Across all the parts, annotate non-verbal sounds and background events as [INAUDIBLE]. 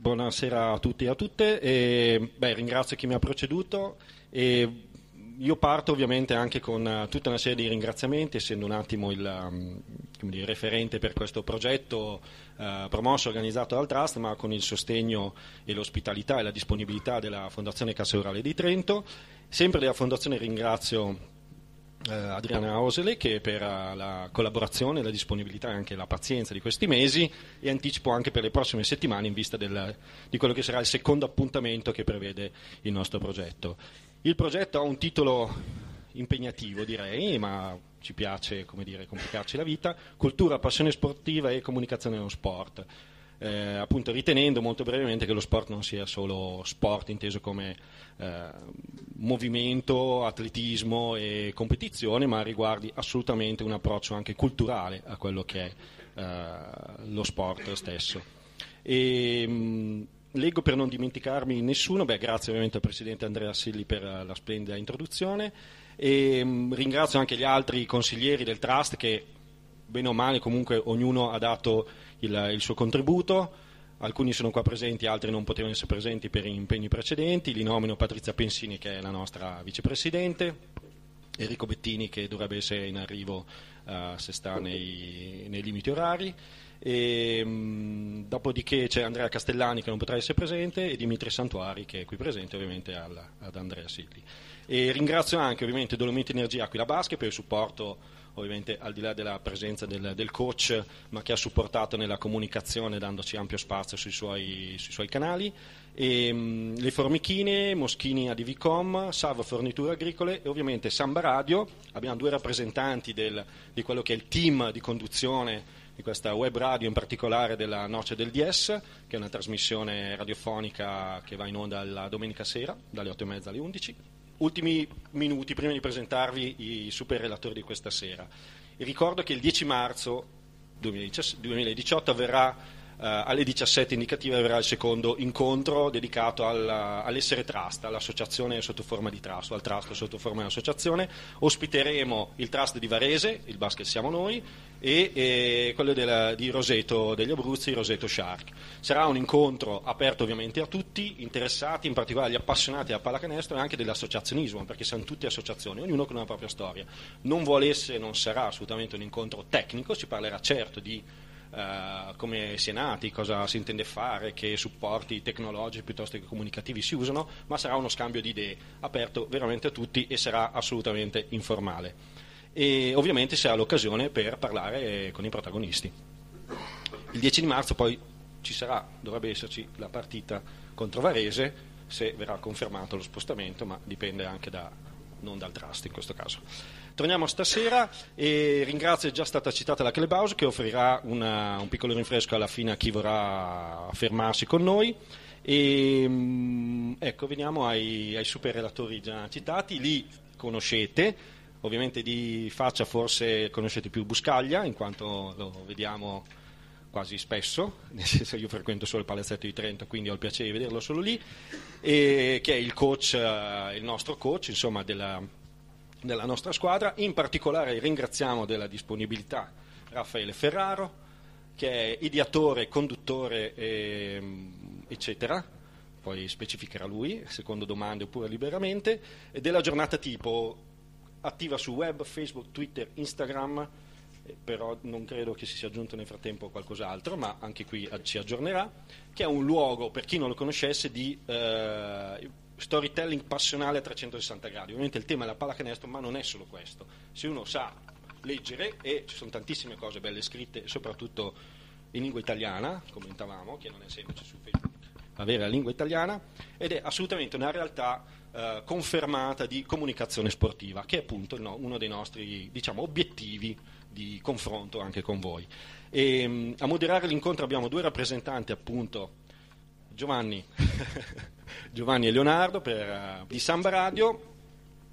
buonasera a tutti e a tutte. E, beh, ringrazio chi mi ha proceduto e io parto ovviamente anche con tutta una serie di ringraziamenti, essendo un attimo il um, dire, referente per questo progetto eh, promosso e organizzato dal Trust, ma con il sostegno e l'ospitalità e la disponibilità della Fondazione Cassa Orale di Trento. Sempre della Fondazione ringrazio eh, Adriana Osele che per uh, la collaborazione, la disponibilità e anche la pazienza di questi mesi e anticipo anche per le prossime settimane in vista del, di quello che sarà il secondo appuntamento che prevede il nostro progetto. Il progetto ha un titolo impegnativo direi, ma ci piace dire, complicarci la vita, cultura, passione sportiva e comunicazione nello sport eh, appunto ritenendo molto brevemente che lo sport non sia solo sport inteso come eh, movimento, atletismo e competizione, ma riguardi assolutamente un approccio anche culturale a quello che è eh, lo sport stesso. E, mh, leggo per non dimenticarmi nessuno, beh, grazie ovviamente al Presidente Andrea Silli per la splendida introduzione e mh, ringrazio anche gli altri consiglieri del Trust che bene o male comunque ognuno ha dato il, il suo contributo. Alcuni sono qua presenti, altri non potevano essere presenti per impegni precedenti. Li nomino Patrizia Pensini, che è la nostra vicepresidente, Enrico Bettini, che dovrebbe essere in arrivo uh, se sta nei, nei limiti orari. E, mh, dopodiché c'è Andrea Castellani che non potrà essere presente e Dimitri Santuari che è qui presente ovviamente al, ad Andrea Silli. E ringrazio anche ovviamente Dolomiti Energia Aquila Basche per il supporto ovviamente al di là della presenza del, del, coach, ma che ha supportato nella comunicazione dandoci ampio spazio sui suoi, sui suoi canali. E, mh, le Formichine, Moschini ADVCom, Salvo Forniture Agricole e ovviamente Samba Radio. Abbiamo due rappresentanti del, di quello che è il team di conduzione di questa web radio, in particolare della Noce del DS, che è una trasmissione radiofonica che va in onda la domenica sera, dalle 8.30 alle 11 ultimi minuti prima di presentarvi i super relatori di questa sera. Ricordo che il 10 marzo 2018 avverrà alle 17 indicative avrà il secondo incontro dedicato alla, all'essere trust, all'associazione sotto forma di trust, al trust sotto forma di associazione. Ospiteremo il trust di Varese, il basket siamo noi, e, e quello della, di Roseto degli Abruzzi, Roseto Shark. Sarà un incontro aperto ovviamente a tutti, interessati, in particolare agli appassionati della pallacanestro e anche dell'associazionismo, perché siamo tutte associazioni, ognuno con una propria storia. Non vuole essere, non sarà assolutamente un incontro tecnico, si parlerà certo di Uh, come si è nati, cosa si intende fare, che supporti tecnologici piuttosto che comunicativi si usano, ma sarà uno scambio di idee aperto veramente a tutti e sarà assolutamente informale e ovviamente ha l'occasione per parlare con i protagonisti. Il 10 di marzo poi ci sarà, dovrebbe esserci la partita contro Varese se verrà confermato lo spostamento, ma dipende anche da, non dal trust in questo caso. Torniamo stasera e ringrazio, è già stata citata la Clubhouse che offrirà una, un piccolo rinfresco alla fine a chi vorrà fermarsi con noi. E, mm, ecco, veniamo ai, ai super relatori già citati, li conoscete, Ovviamente di faccia forse conoscete più Buscaglia, in quanto lo vediamo quasi spesso, [LAUGHS] nel senso io frequento solo il palazzetto di Trento, quindi ho il piacere di vederlo solo lì, e che è il coach, eh, il nostro coach insomma, della, della nostra squadra. In particolare ringraziamo della disponibilità Raffaele Ferraro, che è ideatore, conduttore, ehm, eccetera, poi specificherà lui, secondo domande oppure liberamente, della giornata tipo attiva su web, Facebook, Twitter, Instagram, eh, però non credo che si sia aggiunto nel frattempo qualcos'altro, ma anche qui ci aggiornerà, che è un luogo, per chi non lo conoscesse, di eh, storytelling passionale a 360 gradi. Ovviamente il tema è la pallacanestro, ma non è solo questo. Se uno sa leggere, e ci sono tantissime cose belle scritte, soprattutto in lingua italiana, commentavamo, che non è semplice su Facebook avere la lingua italiana, ed è assolutamente una realtà eh, confermata di comunicazione sportiva, che è appunto no, uno dei nostri diciamo, obiettivi di confronto anche con voi. E, um, a moderare l'incontro abbiamo due rappresentanti, appunto Giovanni, [LAUGHS] Giovanni e Leonardo per, uh, di Samba Radio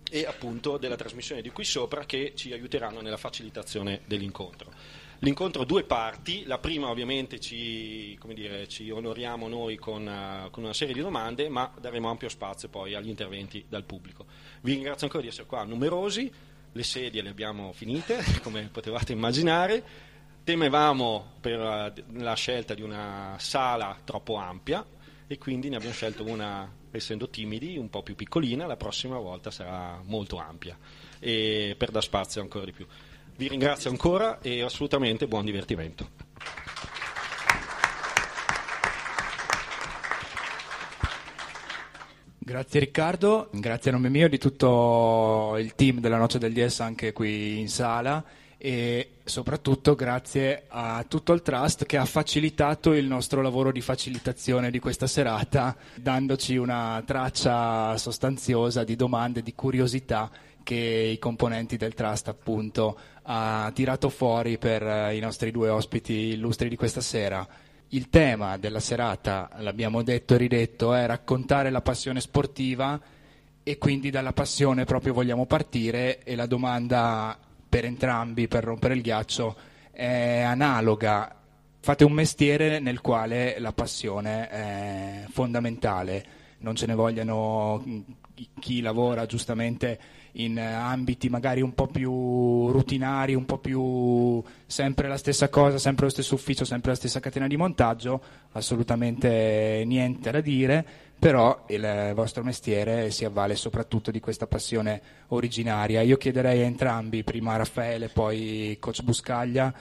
e appunto della trasmissione di qui sopra che ci aiuteranno nella facilitazione dell'incontro. L'incontro ha due parti, la prima ovviamente ci, dire, ci onoriamo noi con, uh, con, una serie di domande, ma daremo ampio spazio poi agli interventi dal pubblico. Vi ringrazio ancora di essere qua numerosi, le sedie le abbiamo finite, [LAUGHS] come potevate immaginare, temevamo per la scelta di una sala troppo ampia e quindi ne abbiamo scelto una, essendo timidi, un po' più piccolina, la prossima volta sarà molto ampia e per dar spazio ancora di più. Vi ringrazio ancora e assolutamente buon divertimento. Grazie Riccardo, grazie a nome mio e di tutto il team della Noce del DS anche qui in sala e soprattutto grazie a tutto il trust che ha facilitato il nostro lavoro di facilitazione di questa serata, dandoci una traccia sostanziosa di domande, di curiosità che i componenti del trust appunto ha tirato fuori per eh, i nostri due ospiti illustri di questa sera. Il tema della serata, l'abbiamo detto e ridetto, è raccontare la passione sportiva e quindi dalla passione proprio vogliamo partire e la domanda per entrambi, per rompere il ghiaccio, è analoga. Fate un mestiere nel quale la passione è fondamentale, non ce ne vogliano chi lavora giustamente in ambiti magari un po' più rutinari, un po' più sempre la stessa cosa, sempre lo stesso ufficio, sempre la stessa catena di montaggio, assolutamente niente da dire, però il vostro mestiere si avvale soprattutto di questa passione originaria. Io chiederei a entrambi, prima Raffaele, poi coach Buscaglia,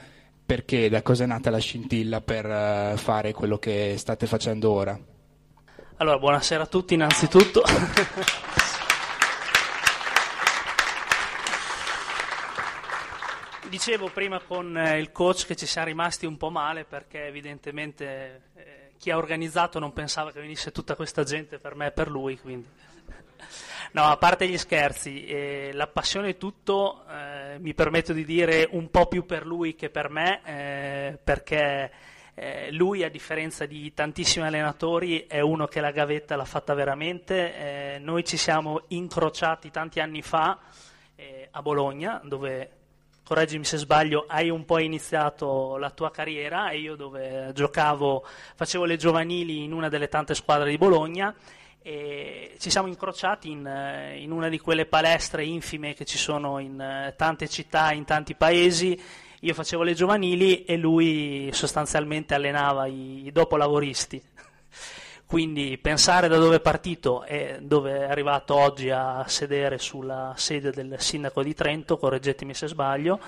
perché da cosa è nata la scintilla per eh, fare quello che state facendo ora? Allora, buonasera a tutti innanzitutto. [LAUGHS] Dicevo prima con eh, il coach che ci siamo rimasti un po' male perché evidentemente eh, chi ha organizzato non pensava che venisse tutta questa gente per me e per lui. Quindi. [LAUGHS] No, a parte gli scherzi, eh, la passione è tutto, eh, mi permetto di dire un po' più per lui che per me, eh, perché eh, lui, a differenza di tantissimi allenatori, è uno che la gavetta l'ha fatta veramente. noi ci siamo incrociati tanti anni fa a Bologna, dove correggimi se sbaglio, hai un po' iniziato la tua carriera e io dove giocavo, facevo le giovanili in una delle tante squadre di Bologna e ci siamo incrociati in, in una di quelle palestre infime che ci sono in tante città, in tanti paesi. Io facevo le giovanili e lui sostanzialmente allenava i dopolavoristi. Quindi pensare da dove è partito e dove è arrivato oggi a sedere sulla sede del sindaco di Trento, correggetemi se sbaglio,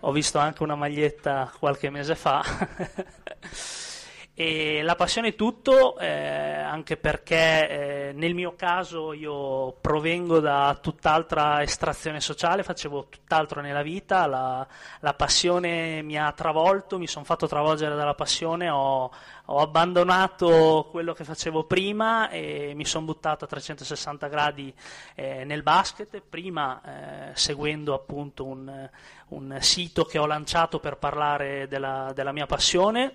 ho visto anche una maglietta qualche mese fa. [LAUGHS] E la passione è tutto, eh, anche perché eh, nel mio caso io provengo da tutt'altra estrazione sociale, facevo tutt'altro nella vita, la, la passione mi ha travolto, mi sono fatto travolgere dalla passione, ho, ho, abbandonato quello che facevo prima e mi sono buttato a 360 gradi eh, nel basket, prima eh, seguendo appunto un, un, sito che ho lanciato per parlare della, della mia passione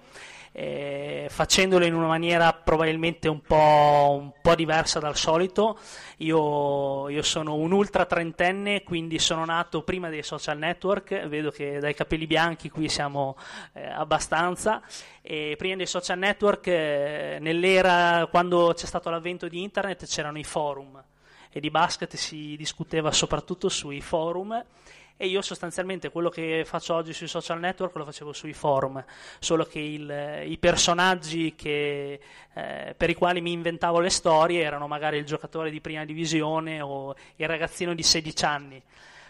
eh, facendolo in una maniera probabilmente un po', un po diversa dal solito. Io, io, sono un ultra trentenne, quindi sono nato prima dei social network, vedo che dai capelli bianchi qui siamo eh, abbastanza. E prima dei social network, eh, nell'era quando c'è stato l'avvento di internet, c'erano i forum e di basket si discuteva soprattutto sui forum e io sostanzialmente quello che faccio oggi sui social network lo facevo sui forum, solo che il, i personaggi che, eh, per i quali mi inventavo le storie erano magari il giocatore di prima divisione o il ragazzino di 16 anni.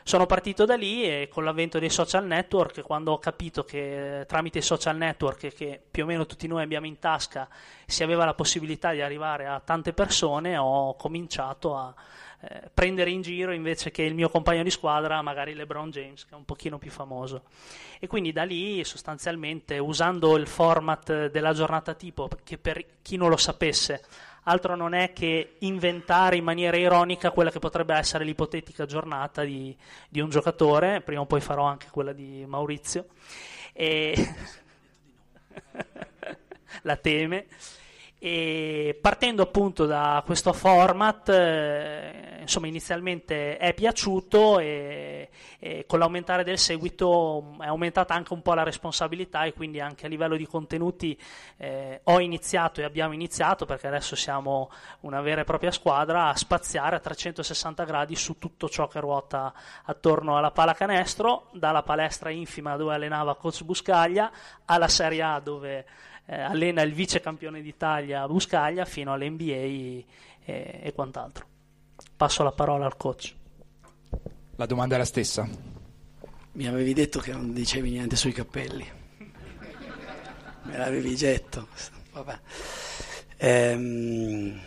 Sono partito da lì e con l'avvento dei social network, quando ho capito che tramite i social network, che più o meno tutti noi abbiamo in tasca, si aveva la possibilità di arrivare a tante persone, ho cominciato a, eh, prendere in giro invece che il mio compagno di squadra, magari LeBron James, che è un pochino più famoso. E quindi da lì sostanzialmente usando il format della giornata tipo, che per chi non lo sapesse, altro non è che inventare in maniera ironica quella che potrebbe essere l'ipotetica giornata di, di un giocatore, prima o poi farò anche quella di Maurizio, e [LAUGHS] la teme E partendo appunto da questo format, eh, insomma, inizialmente è piaciuto e, e, con l'aumentare del seguito è aumentata anche un po' la responsabilità e quindi anche a livello di contenuti eh, ho iniziato e abbiamo iniziato, perché adesso siamo una vera e propria squadra, a spaziare a 360 gradi su tutto ciò che ruota attorno alla pallacanestro, dalla palestra infima dove allenava coach Buscaglia alla Serie A dove eh, allena il vice campione d'Italia Buscaglia fino all'NBA e, e quant'altro. Passo la parola al coach. La domanda è la stessa. Mi avevi detto che non dicevi niente sui capelli. Me l'avevi detto. Vabbè. Ehm,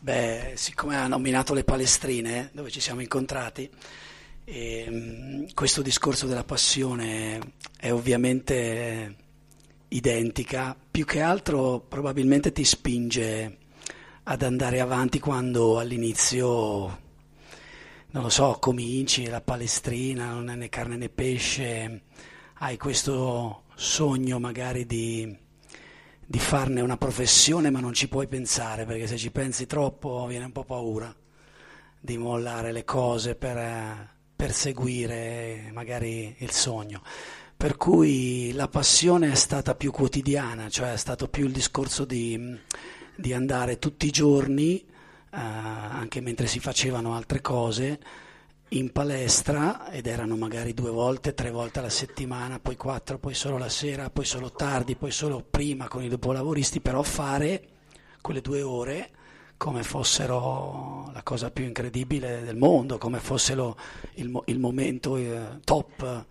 beh, siccome ha nominato le palestrine dove ci siamo incontrati, ehm, questo discorso della passione è ovviamente identica, più che altro probabilmente ti spinge ad andare avanti quando all'inizio, non lo so, cominci la palestrina, non è né carne né pesce, hai questo sogno magari di, di farne una professione ma non ci puoi pensare perché se ci pensi troppo viene un po' paura di mollare le cose per perseguire magari il sogno per cui la passione è stata più quotidiana, cioè è stato più il discorso di, di andare tutti i giorni, eh, anche mentre si facevano altre cose, in palestra ed erano magari due volte, tre volte alla settimana, poi quattro, poi solo la sera, poi solo tardi, poi solo prima con i dopolavoristi, però fare quelle due ore come fossero la cosa più incredibile del mondo, come fosse lo, il, il, momento eh, top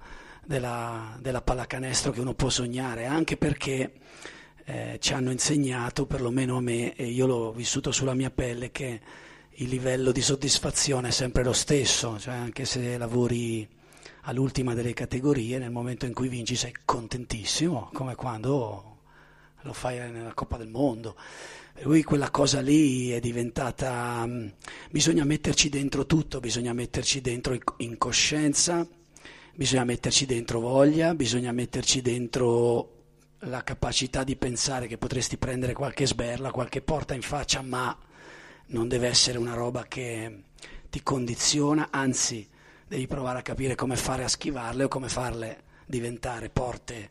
della, della pallacanestro che uno può sognare, anche perché eh, ci hanno insegnato, perlomeno a me, e io l'ho vissuto sulla mia pelle, che il livello di soddisfazione è sempre lo stesso, cioè anche se lavori all'ultima delle categorie, nel momento in cui vinci sei contentissimo, come quando lo fai nella Coppa del Mondo. Per cui quella cosa lì è diventata... Mm, bisogna metterci dentro tutto, bisogna metterci dentro in coscienza, bisogna metterci dentro voglia, bisogna metterci dentro la capacità di pensare che potresti prendere qualche sberla, qualche porta in faccia, ma non deve essere una roba che ti condiziona, anzi devi provare a capire come fare a schivarle o come farle diventare porte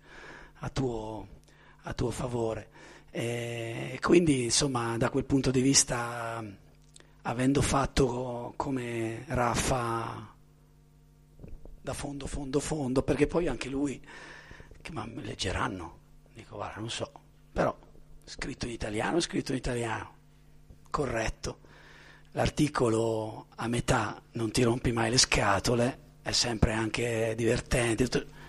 a tuo, a tuo favore. E quindi insomma da quel punto di vista, avendo fatto come Raffa da fondo, fondo, fondo, perché poi anche lui, che, ma leggeranno? Dico, guarda, non so, però scritto in italiano, scritto in italiano, corretto. L'articolo a metà, non ti rompi mai le scatole, è sempre anche divertente.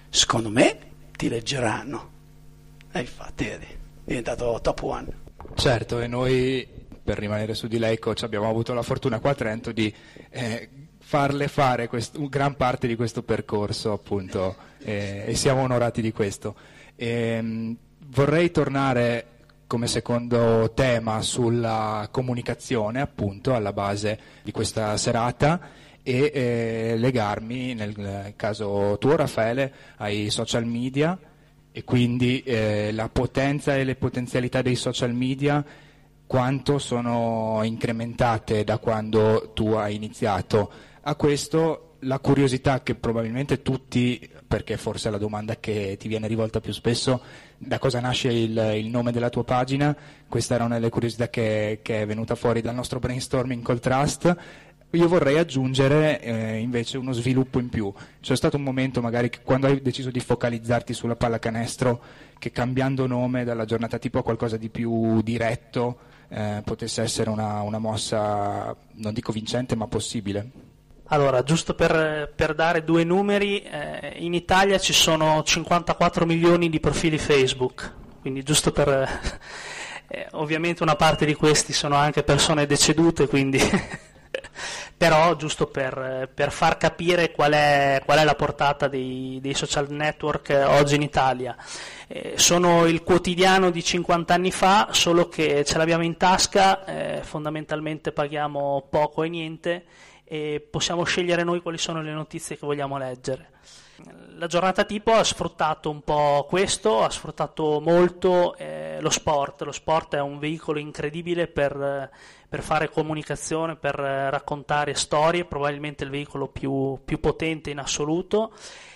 Secondo me ti leggeranno. E infatti, è diventato top one. Certo, e noi per rimanere su di lei, coach, abbiamo avuto la fortuna qua a Trento di eh, farle fare quest- gran parte di questo percorso appunto eh, e siamo onorati di questo. E, ehm, vorrei tornare come secondo tema sulla comunicazione appunto alla base di questa serata e eh, legarmi nel caso tuo Raffaele ai social media e quindi eh, la potenza e le potenzialità dei social media quanto sono incrementate da quando tu hai iniziato a questo la curiosità che probabilmente tutti, perché forse è la domanda che ti viene rivolta più spesso, da cosa nasce il, il nome della tua pagina, questa era una delle curiosità che, che, è venuta fuori dal nostro brainstorming col Trust. Io vorrei aggiungere eh, invece uno sviluppo in più. C'è stato un momento magari quando hai deciso di focalizzarti sulla pallacanestro che cambiando nome dalla giornata tipo a qualcosa di più diretto eh, potesse essere una, una mossa, non dico vincente, ma possibile. Allora, giusto per, per dare due numeri, eh, in Italia ci sono 54 milioni di profili Facebook, quindi giusto per... [LAUGHS] Eh, ovviamente una parte di questi sono anche persone decedute, quindi... [LAUGHS] però giusto per, per, far capire qual è, qual è la portata dei, dei, social network oggi in Italia. Eh, sono il quotidiano di 50 anni fa, solo che ce l'abbiamo in tasca, eh, fondamentalmente paghiamo poco e niente e possiamo scegliere noi quali sono le notizie che vogliamo leggere. La giornata tipo ha sfruttato un po' questo, ha sfruttato molto eh, lo sport. Lo sport è un veicolo incredibile per, per fare comunicazione, per raccontare storie, probabilmente il veicolo più, più potente in assoluto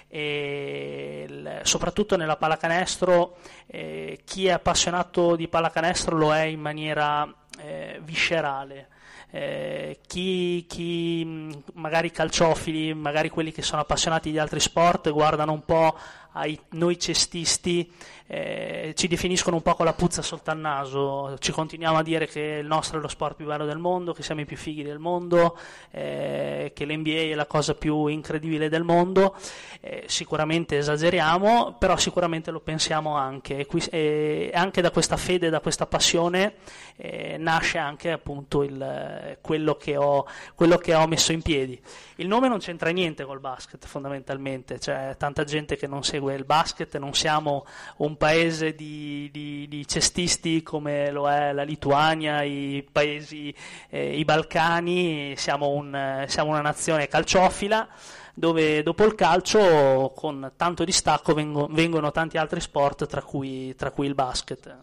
e soprattutto nella pallacanestro eh, chi è appassionato di pallacanestro lo è in maniera eh, viscerale eh, chi, chi, magari calciofili, magari quelli che sono appassionati di altri sport, guardano un po' ai noi cestisti eh, ci definiscono un po' con la puzza sotto al naso, ci continuiamo a dire che il nostro è lo sport più bello del mondo, che siamo i più fighi del mondo, eh, che l'NBA è la cosa più incredibile del mondo, eh, sicuramente esageriamo, però sicuramente lo pensiamo anche. E, qui, e anche da questa fede, da questa passione eh, nasce anche appunto il, quello, che ho, quello che ho messo in piedi. Il nome non c'entra niente col basket fondamentalmente, c'è tanta gente che non segue il basket, non siamo un paese di, di, di cestisti come lo è la Lituania, i paesi, eh, i Balcani, siamo, un, siamo una nazione calciofila dove dopo il calcio con tanto distacco vengo, vengono tanti altri sport tra cui, tra cui il basket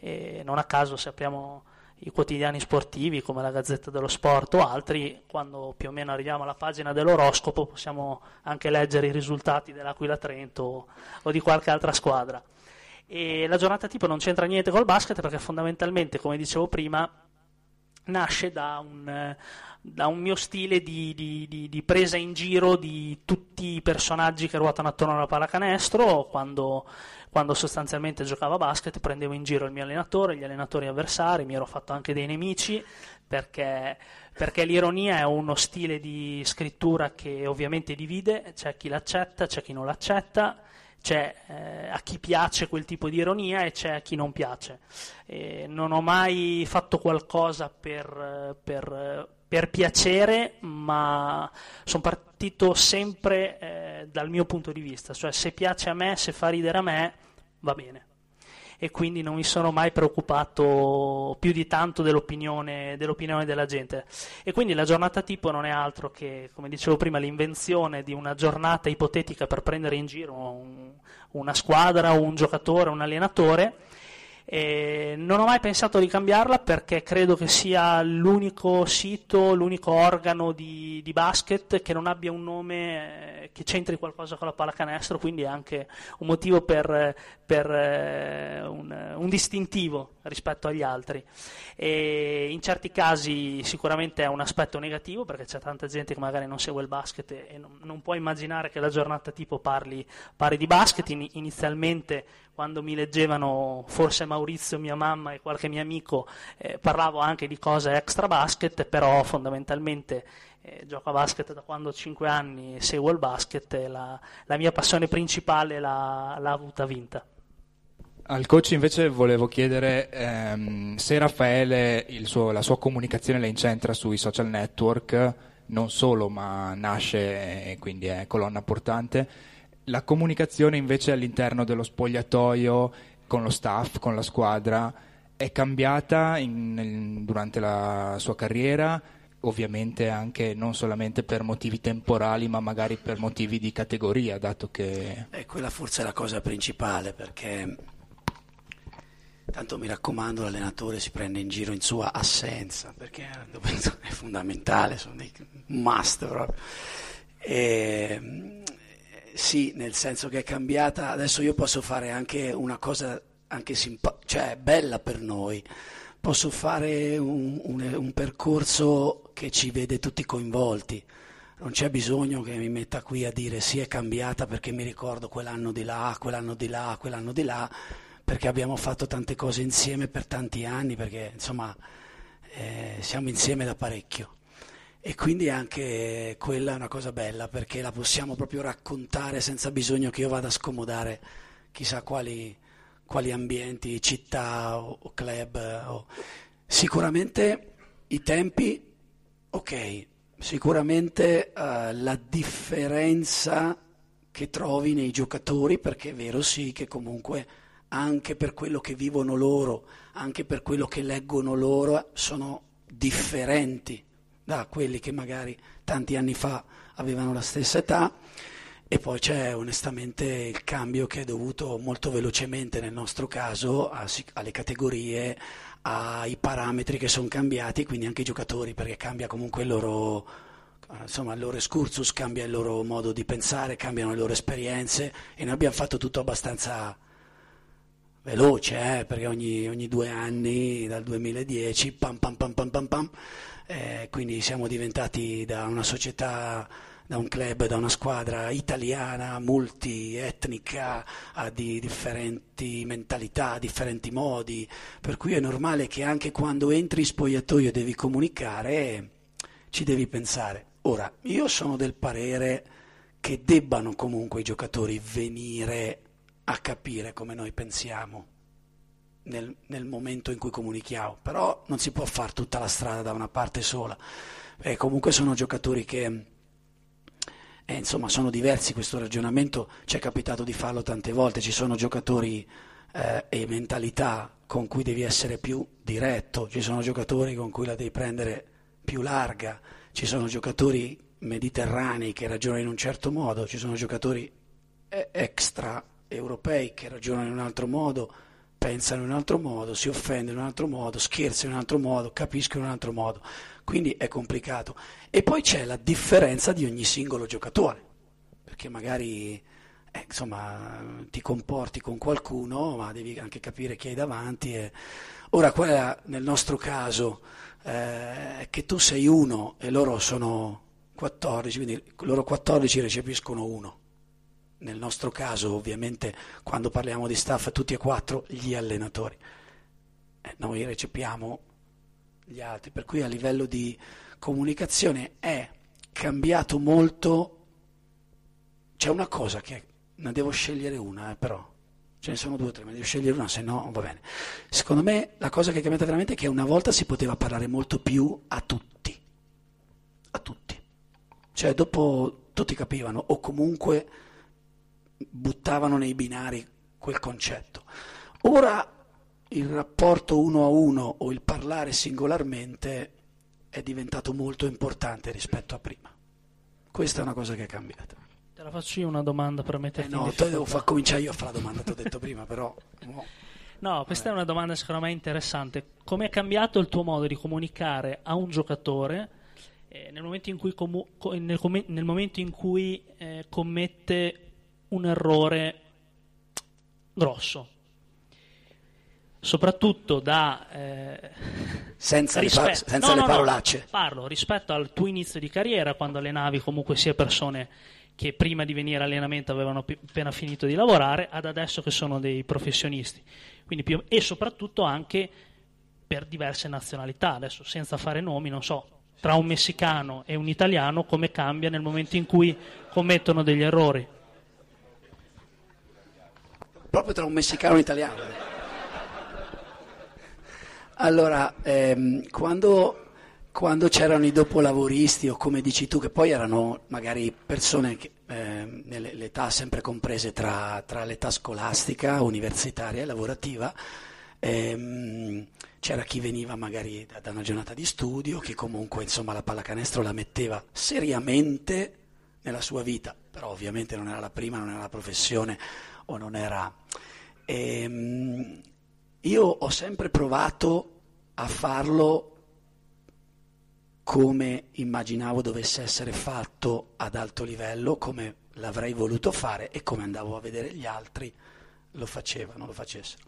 e non a caso se apriamo i quotidiani sportivi come la Gazzetta dello Sport o altri, quando più o meno arriviamo alla pagina dell'oroscopo possiamo anche leggere i risultati dell'Aquila Trento o di qualche altra squadra. E la giornata tipo non c'entra niente col basket perché fondamentalmente, come dicevo prima, nasce da un, da un mio stile di, di, di, di, presa in giro di tutti i personaggi che ruotano attorno alla pallacanestro. Quando quando sostanzialmente giocavo a basket prendevo in giro il mio allenatore, gli allenatori avversari, mi ero fatto anche dei nemici perché, perché l'ironia è uno stile di scrittura che ovviamente divide, c'è chi l'accetta, c'è chi non l'accetta, c'è eh, a chi piace quel tipo di ironia e c'è a chi non piace. E non ho mai fatto qualcosa per, per, per piacere, ma sono partito sempre eh, dal mio punto di vista, cioè se piace a me, se fa ridere a me, va bene. E quindi non mi sono mai preoccupato più di tanto dell'opinione, dell'opinione della gente. E quindi la giornata tipo non è altro che, come dicevo prima, l'invenzione di una giornata ipotetica per prendere in giro un, una squadra, un giocatore, un allenatore e non ho mai pensato di cambiarla perché credo che sia l'unico sito, l'unico organo di, di basket che non abbia un nome eh, che c'entri qualcosa con la pallacanestro, quindi è anche un motivo per, per eh, un, un, distintivo rispetto agli altri. E in certi casi sicuramente è un aspetto negativo perché c'è tanta gente che magari non segue il basket e non, non può immaginare che la giornata tipo parli, parli di basket. In, inizialmente quando mi leggevano forse Maurizio, mia mamma e qualche mio amico, eh, parlavo anche di cose extra basket, però fondamentalmente eh, gioco a basket da quando ho 5 anni, seguo il basket e la, la mia passione principale l'ha, l'ha avuta vinta. Al coach invece volevo chiedere ehm, se Raffaele suo, la sua comunicazione la incentra sui social network, non solo ma nasce e quindi è colonna portante la comunicazione invece all'interno dello spogliatoio con lo staff, con la squadra, è cambiata in, in, durante la sua carriera, ovviamente anche non solamente per motivi temporali, ma magari per motivi di categoria, dato che... Eh, quella forse è la cosa principale, perché tanto mi raccomando l'allenatore si prende in giro in sua assenza, perché [LAUGHS] è fondamentale, sono dei must proprio. E, sì, nel senso che è cambiata. Adesso io posso fare anche una cosa anche simpa- cioè bella per noi. Posso fare un, un, un percorso che ci vede tutti coinvolti. Non c'è bisogno che mi metta qui a dire sì è cambiata perché mi ricordo quell'anno di là, quell'anno di là, quell'anno di là, perché abbiamo fatto tante cose insieme per tanti anni, perché insomma eh, siamo insieme da parecchio. E quindi anche quella è una cosa bella perché la possiamo proprio raccontare senza bisogno che io vada a scomodare chissà quali, quali ambienti, città o, o club. O... Sicuramente i tempi, ok, sicuramente uh, la differenza che trovi nei giocatori, perché è vero sì che comunque anche per quello che vivono loro, anche per quello che leggono loro, sono differenti da quelli che magari tanti anni fa avevano la stessa età E poi c'è onestamente il cambio che è dovuto molto velocemente nel nostro caso a, alle categorie, ai parametri che sono cambiati, quindi anche i giocatori, perché cambia comunque il loro, insomma, il loro excursus, cambia il loro modo di pensare, cambiano le loro esperienze e noi abbiamo fatto tutto abbastanza veloce, eh, perché ogni, ogni, due anni, dal 2010, pam pam pam pam pam pam, eh, quindi siamo diventati da una società da un club, da una squadra italiana, multietnica, di differenti mentalità, differenti modi, per cui è normale che anche quando entri in spogliatoio e devi comunicare, ci devi pensare. Ora, io sono del parere che debbano comunque i giocatori venire a capire come noi pensiamo nel, nel momento in cui comunichiamo, però non si può fare tutta la strada da una parte sola, perché comunque sono giocatori che eh, insomma, sono diversi questo ragionamento, ci è capitato di farlo tante volte, ci sono giocatori eh, e mentalità con cui devi essere più diretto, ci sono giocatori con cui la devi prendere più larga, ci sono giocatori mediterranei che ragionano in un certo modo, ci sono giocatori eh, extra europei che ragionano in un altro modo, pensano in un altro modo, si offendono in un altro modo, scherzano in un altro modo, capiscono in un altro modo quindi è complicato. E poi c'è la differenza di ogni singolo giocatore, perché magari eh, insomma, ti comporti con qualcuno, ma devi anche capire chi hai davanti. E... Ora, quella nel nostro caso eh, che tu sei uno e loro sono 14, quindi loro 14 recepiscono uno. Nel nostro caso, ovviamente, quando parliamo di staff, tutti e quattro gli allenatori. Eh, noi recepiamo gli altri, per cui a livello di comunicazione è cambiato molto. C'è una cosa che ne devo scegliere una, eh, però ce ne sono due o tre, ma devo scegliere una, se no va bene. Secondo me la cosa che è cambiata veramente è che una volta si poteva parlare molto più a tutti, a tutti. Cioè dopo tutti capivano o comunque buttavano nei binari quel concetto. Ora il rapporto uno a uno o il parlare singolarmente è diventato molto importante rispetto a prima. Questa è una cosa che è cambiata. Te la faccio io una domanda per metterti eh no, te devo far cominciare io a fare la domanda, ti ho detto prima, però... No, no questa Vabbè. è una domanda secondo me interessante. Come è cambiato il tuo modo di comunicare a un giocatore eh, nel momento in cui, comu- nel com- nel momento in cui eh, commette un errore grosso? soprattutto da... Eh, senza, rispetto, le, par- senza no, le no, parolacce. No, parlo rispetto al tuo inizio di carriera, quando allenavi comunque sia persone che prima di venire allenamento avevano appena finito di lavorare, ad adesso che sono dei professionisti. Più, e soprattutto anche per diverse nazionalità, adesso senza fare nomi, non so, tra un messicano e un italiano come cambia nel momento in cui commettono degli errori. Proprio tra un messicano e un italiano. Allora, ehm, quando, quando, c'erano i dopolavoristi o come dici tu, che poi erano magari persone che, eh, nell'età sempre comprese tra, tra, l'età scolastica, universitaria e lavorativa, ehm, c'era chi veniva magari da, una giornata di studio, che comunque insomma la pallacanestro la metteva seriamente nella sua vita, però ovviamente non era la prima, non era la professione o non era... Ehm, io ho sempre provato a farlo come immaginavo dovesse essere fatto ad alto livello, come l'avrei voluto fare e come andavo a vedere gli altri lo facevano, lo facessero.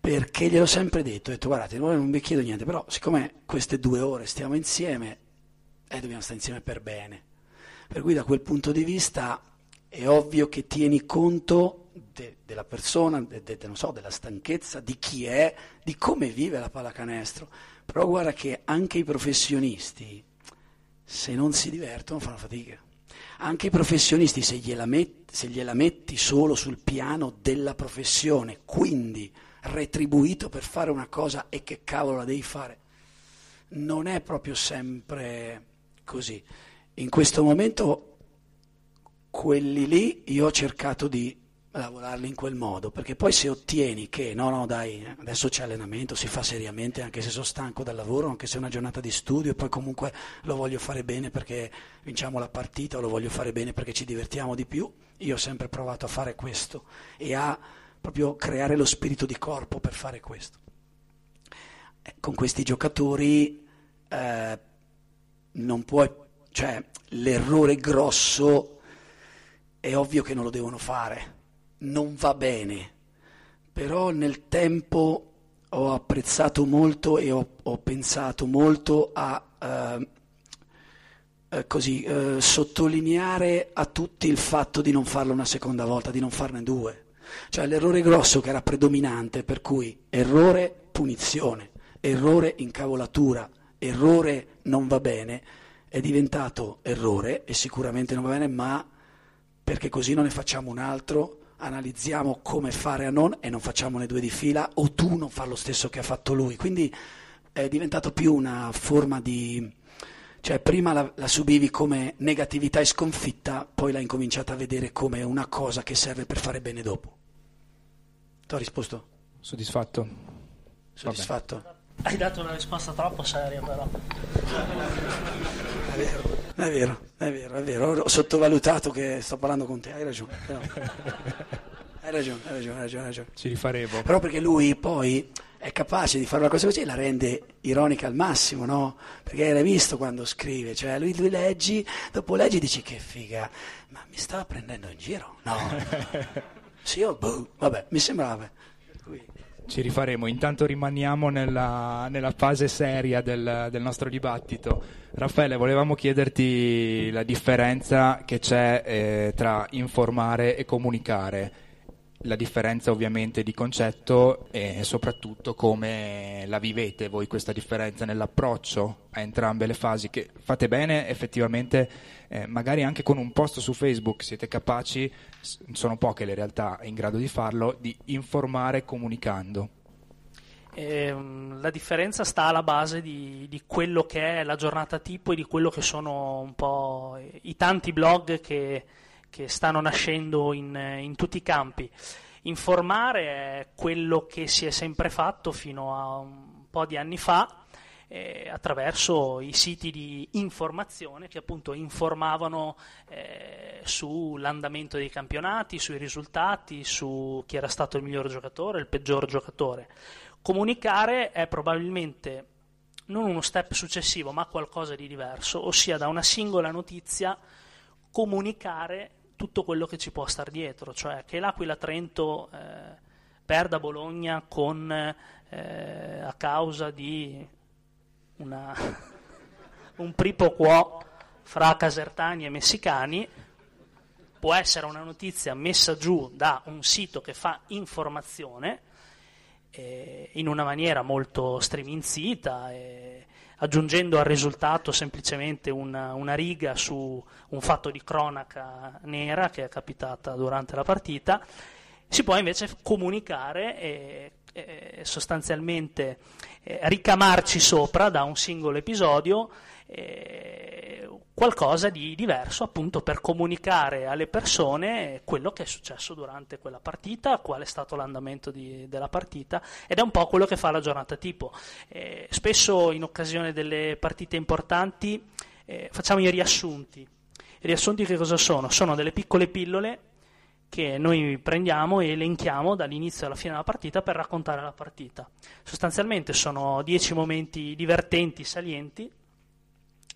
Perché gliel'ho sempre detto, ho detto guardate, non vi chiedo niente, però siccome queste due ore stiamo insieme, eh, dobbiamo stare insieme per bene. Per cui da quel punto di vista è ovvio che tieni conto de, della persona, de, de, so, della stanchezza, di chi è, di come vive la pallacanestro. Però guarda che anche i professionisti, se non si divertono, fanno fatica. Anche i professionisti, se gliela, metti, se gliela metti solo sul piano della professione, quindi retribuito per fare una cosa e che cavolo la devi fare, non è proprio sempre così. In questo momento quelli lì io ho cercato di lavorarli in quel modo, perché poi se ottieni che no, no, dai, adesso c'è allenamento, si fa seriamente, anche se sono stanco dal lavoro, anche se è una giornata di studio, e poi comunque lo voglio fare bene perché vinciamo la partita o lo voglio fare bene perché ci divertiamo di più, io ho sempre provato a fare questo e a proprio creare lo spirito di corpo per fare questo. Eh, con questi giocatori eh, non puoi, cioè l'errore grosso è ovvio che non lo devono fare. Non va bene, però nel tempo ho apprezzato molto e ho, ho pensato molto a eh, così, eh, sottolineare a tutti il fatto di non farlo una seconda volta, di non farne due. Cioè l'errore grosso che era predominante, per cui errore, punizione, errore, incavolatura, errore non va bene, è diventato errore e sicuramente non va bene, ma perché così non ne facciamo un altro analizziamo come fare a non e non facciamo le due di fila o tu non fai lo stesso che ha fatto lui. Quindi è diventato più una forma di... cioè prima la, la subivi come negatività e sconfitta, poi l'hai incominciata a vedere come una cosa che serve per fare bene dopo. Ti ho risposto? Soddisfatto. Soddisfatto? Vabbè. Hai dato una risposta troppo seria però. È vero. È vero, è vero, è vero. Ho sottovalutato che sto parlando con te, hai ragione. Però... Hai ragione, hai ragione, hai ragione, hai ragione. Ci rifaremo. Però perché lui poi è capace di fare una cosa così e la rende ironica al massimo, no? Perché l'hai visto quando scrive, cioè lui, lui leggi, dopo leggi e dici che figa, ma mi stava prendendo in giro? No. [LAUGHS] sì, io, boh, vabbè, mi sembrava. Lui... Ci rifaremo, intanto rimaniamo nella, nella fase seria del, del, nostro dibattito. Raffaele, volevamo chiederti la differenza che c'è eh, tra informare e comunicare, la differenza ovviamente di concetto e soprattutto come la vivete voi questa differenza nell'approccio a entrambe le fasi, che fate bene effettivamente, eh, magari anche con un post su Facebook siete capaci sono poche le realtà in grado di farlo, di informare comunicando. Eh, la differenza sta alla base di, di, quello che è la giornata tipo e di quello che sono un po' i tanti blog che, che stanno nascendo in, in, tutti i campi. Informare è quello che si è sempre fatto fino a un po' di anni fa, eh, attraverso i siti di informazione che appunto informavano eh, sull'andamento dei campionati, sui risultati, su chi era stato il miglior giocatore, il peggior giocatore. Comunicare è probabilmente non uno step successivo, ma qualcosa di diverso, ossia da una singola notizia comunicare tutto quello che ci può star dietro, cioè che l'Aquila Trento eh, perda Bologna con, eh, a causa di una, [LAUGHS] un pripo quo fra casertani e messicani, può essere una notizia messa giù da un sito che fa informazione eh, in una maniera molto striminzita, eh, aggiungendo al risultato semplicemente una, una, riga su un fatto di cronaca nera che è capitata durante la partita. Si può invece comunicare e eh, sostanzialmente eh, ricamarci sopra da un singolo episodio eh, qualcosa di diverso appunto per comunicare alle persone quello che è successo durante quella partita, qual è stato l'andamento di, della partita ed è un po' quello che fa la giornata tipo. Eh, spesso in occasione delle partite importanti eh, facciamo i riassunti. I riassunti che cosa sono? Sono delle piccole pillole che noi prendiamo e elenchiamo dall'inizio alla fine della partita per raccontare la partita. Sostanzialmente sono 10 momenti divertenti, salienti,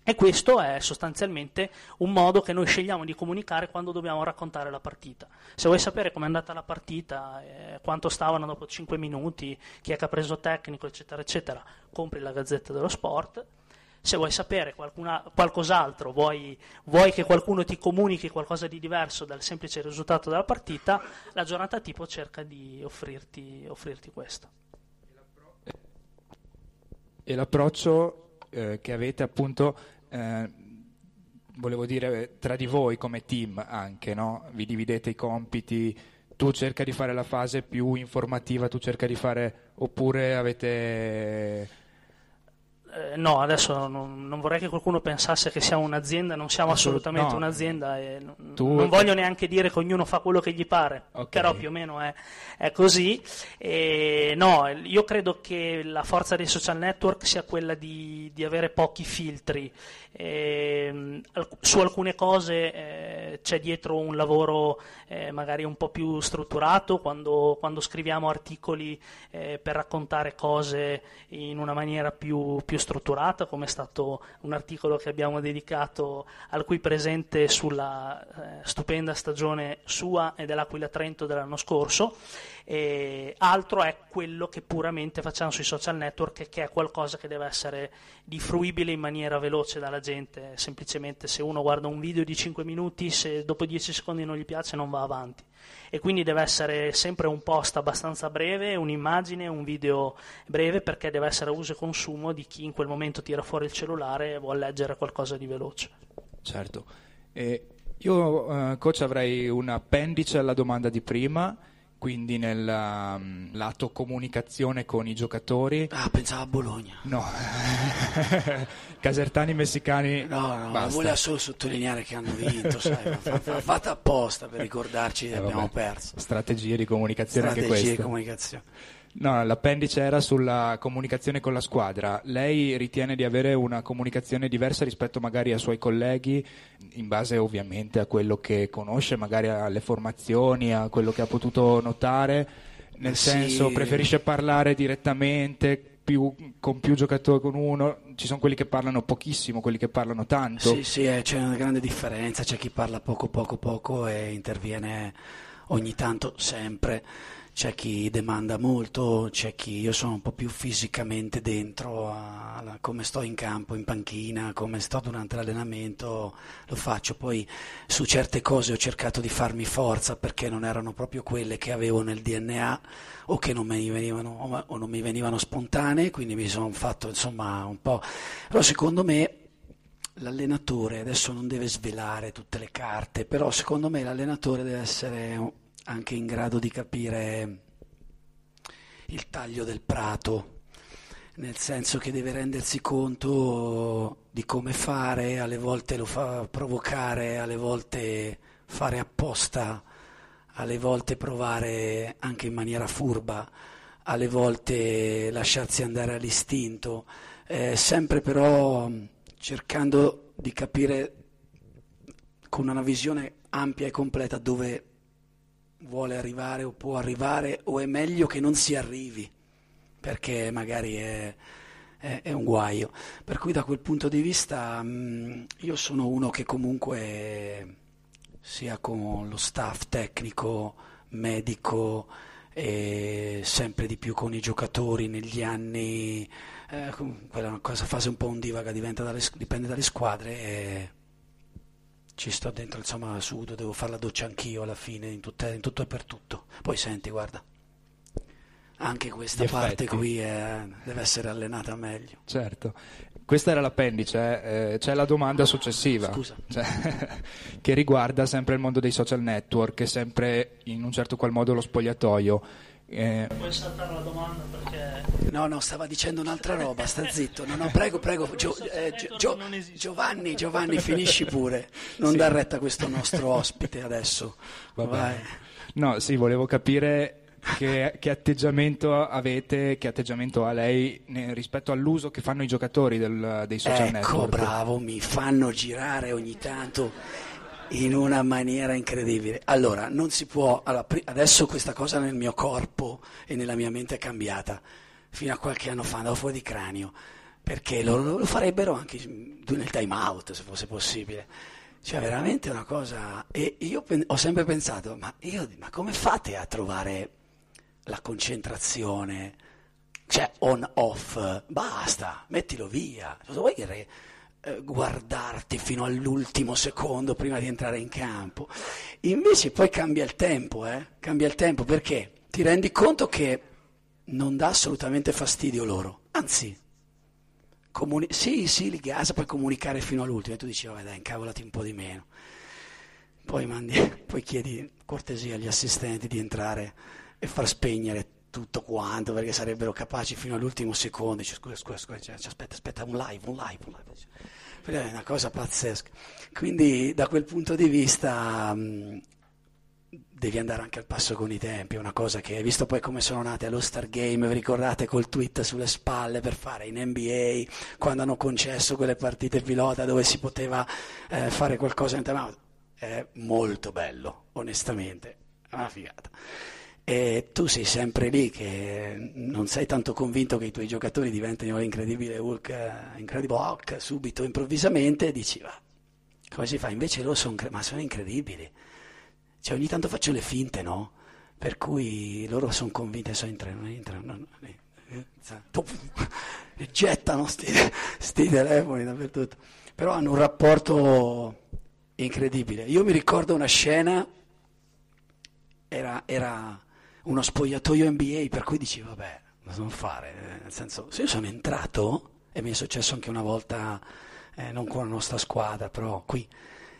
e questo è sostanzialmente un modo che noi scegliamo di comunicare quando dobbiamo raccontare la partita. Se vuoi sapere com'è andata la partita, eh, quanto stavano dopo 5 minuti, chi è che ha preso tecnico, eccetera, eccetera, compri la Gazzetta dello Sport se vuoi sapere qualcuna, qualcos'altro, vuoi, vuoi, che qualcuno ti comunichi qualcosa di diverso dal semplice risultato della partita, la giornata tipo cerca di offrirti, offrirti questo. E l'approccio eh, che avete appunto, eh, volevo dire, tra di voi come team anche, no? vi dividete i compiti, tu cerca di fare la fase più informativa, tu cerca di fare, oppure avete eh, no, adesso non, non, vorrei che qualcuno pensasse che siamo un'azienda, non siamo assolutamente no. un'azienda e non, tu... non, voglio neanche dire che ognuno fa quello che gli pare, okay. però più o meno è, è così. E, no, io credo che la forza dei social network sia quella di, di avere pochi filtri. E, su alcune cose eh, c'è dietro un lavoro eh, magari un po' più strutturato, quando, quando scriviamo articoli eh, per raccontare cose in una maniera più, più strutturata, come è stato un articolo che abbiamo dedicato al cui presente sulla eh, stupenda stagione sua e dell'Aquila Trento dell'anno scorso. E altro è quello che puramente facciamo sui social network, che è qualcosa che deve essere diffruibile in maniera veloce dalla gente. Semplicemente se uno guarda un video di 5 minuti, se dopo 10 secondi non gli piace, non va avanti. E quindi deve essere sempre un post abbastanza breve, un'immagine, un video breve, perché deve essere a uso e consumo di chi in quel momento tira fuori il cellulare e vuole leggere qualcosa di veloce. Certo. E io, uh, coach, avrei un appendice alla domanda di prima quindi nel um, lato comunicazione con i giocatori. Ah, pensavo a Bologna. No, [LAUGHS] casertani messicani. No, no, basta. voleva solo sottolineare che hanno vinto, sai, fatta apposta per ricordarci che eh, abbiamo perso. Strategie di comunicazione Strategie anche queste. di comunicazione. No, l'appendice era sulla comunicazione con la squadra. Lei ritiene di avere una comunicazione diversa rispetto magari ai suoi colleghi, in base ovviamente a quello che conosce, magari alle formazioni, a quello che ha potuto notare? Nel sì. senso, preferisce parlare direttamente più, con più giocatori con uno? Ci sono quelli che parlano pochissimo, quelli che parlano tanto? Sì, sì, eh, c'è una grande differenza. C'è chi parla poco, poco, poco e interviene ogni tanto, sempre c'è chi demanda molto, c'è chi io sono un po' più fisicamente dentro a, a, come sto in campo, in panchina, come sto durante l'allenamento, lo faccio. Poi su certe cose ho cercato di farmi forza perché non erano proprio quelle che avevo nel DNA o che non mi venivano, o non mi venivano spontanee, quindi mi sono fatto insomma un po'. Però secondo me l'allenatore adesso non deve svelare tutte le carte, però secondo me l'allenatore deve essere anche in grado di capire il taglio del prato, nel senso che deve rendersi conto di come fare, alle volte lo fa provocare, alle volte fare apposta, alle volte provare anche in maniera furba, alle volte lasciarsi andare all'istinto, eh, sempre però cercando di capire con una visione ampia e completa dove vuole arrivare o può arrivare o è meglio che non si arrivi perché magari è, è, è un guaio. Per cui da quel punto di vista mh, mm, io sono uno che comunque sia con lo staff tecnico, medico e sempre di più con i giocatori negli anni, eh, quella cosa, fase un po' ondivaga, dalle, dipende dalle squadre. E, ci sto dentro, insomma, sudo, devo fare la doccia anch'io alla fine, in, tutte, in tutto e per tutto. Poi senti, guarda, anche questa Gli parte effetti. qui è, deve essere allenata meglio. Certo. Questa era l'appendice, eh, c'è la domanda successiva, cioè, [LAUGHS] che riguarda sempre il mondo dei social network, sempre in un certo qual modo lo spogliatoio. Eh... Puoi saltare la domanda perché... No, no, stava dicendo un'altra roba, sta zitto. No, no, prego, prego, Gio, eh, Gio, Giovanni, Giovanni, finisci pure. Non sì. dar retta a questo nostro ospite adesso. Vai. No, sì, volevo capire che, che, atteggiamento avete, che atteggiamento ha lei rispetto all'uso che fanno i giocatori del, dei social ecco, network? Ecco, bravo, mi fanno girare ogni tanto in una maniera incredibile. Allora, non si può. Adesso questa cosa nel mio corpo e nella mia mente è cambiata. Fino a qualche anno fa andavo fuori di cranio perché lo, lo farebbero anche nel time out se fosse possibile. Cioè, veramente una cosa. E io ho sempre pensato, ma, io, ma come fate a trovare la concentrazione? Cioè, on-off, basta, mettilo via. Vuoi che eh, guardarti fino all'ultimo secondo prima di entrare in campo. Invece poi cambia il tempo, eh? cambia il tempo perché ti rendi conto che non dà assolutamente fastidio loro, anzi, comuni- sì, sì, li gasa, puoi comunicare fino all'ultimo e tu dici, vabbè dai, incavolati un po' di meno. Poi, mandi, [LAUGHS] poi chiedi cortesia agli assistenti di entrare e far spegnere tutto quanto perché sarebbero capaci fino all'ultimo secondo. Dice, scusa, scusa, scusa, cioè, aspetta, aspetta, un live, un live, un live. È una cosa pazzesca. Quindi da quel punto di vista mh, devi andare anche al passo con i tempi, è una cosa che, visto poi come sono nate allo Star Game, vi ricordate col tweet sulle spalle per fare in NBA, quando hanno concesso quelle partite pilota dove si poteva eh, fare qualcosa in time è molto bello, onestamente, è una figata. E tu sei sempre lì che non sei tanto convinto che i tuoi giocatori diventino l'incredibile Hulk, eh, Incredible Hulk subito, improvvisamente, e dici, va, come si fa? Invece loro sono, ma sono incredibili cioè, ogni tanto faccio le finte, no? Per cui loro sono convinti, sono in treno, in treno, no, no, e [LAUGHS] gettano questi telefoni dappertutto. Però hanno un rapporto incredibile. Io mi ricordo una scena, era, era uno spogliatoio NBA, per cui dici, vabbè, cosa non fare? Nel senso, se io sono entrato, e mi è successo anche una volta, eh, non con la nostra squadra, però qui,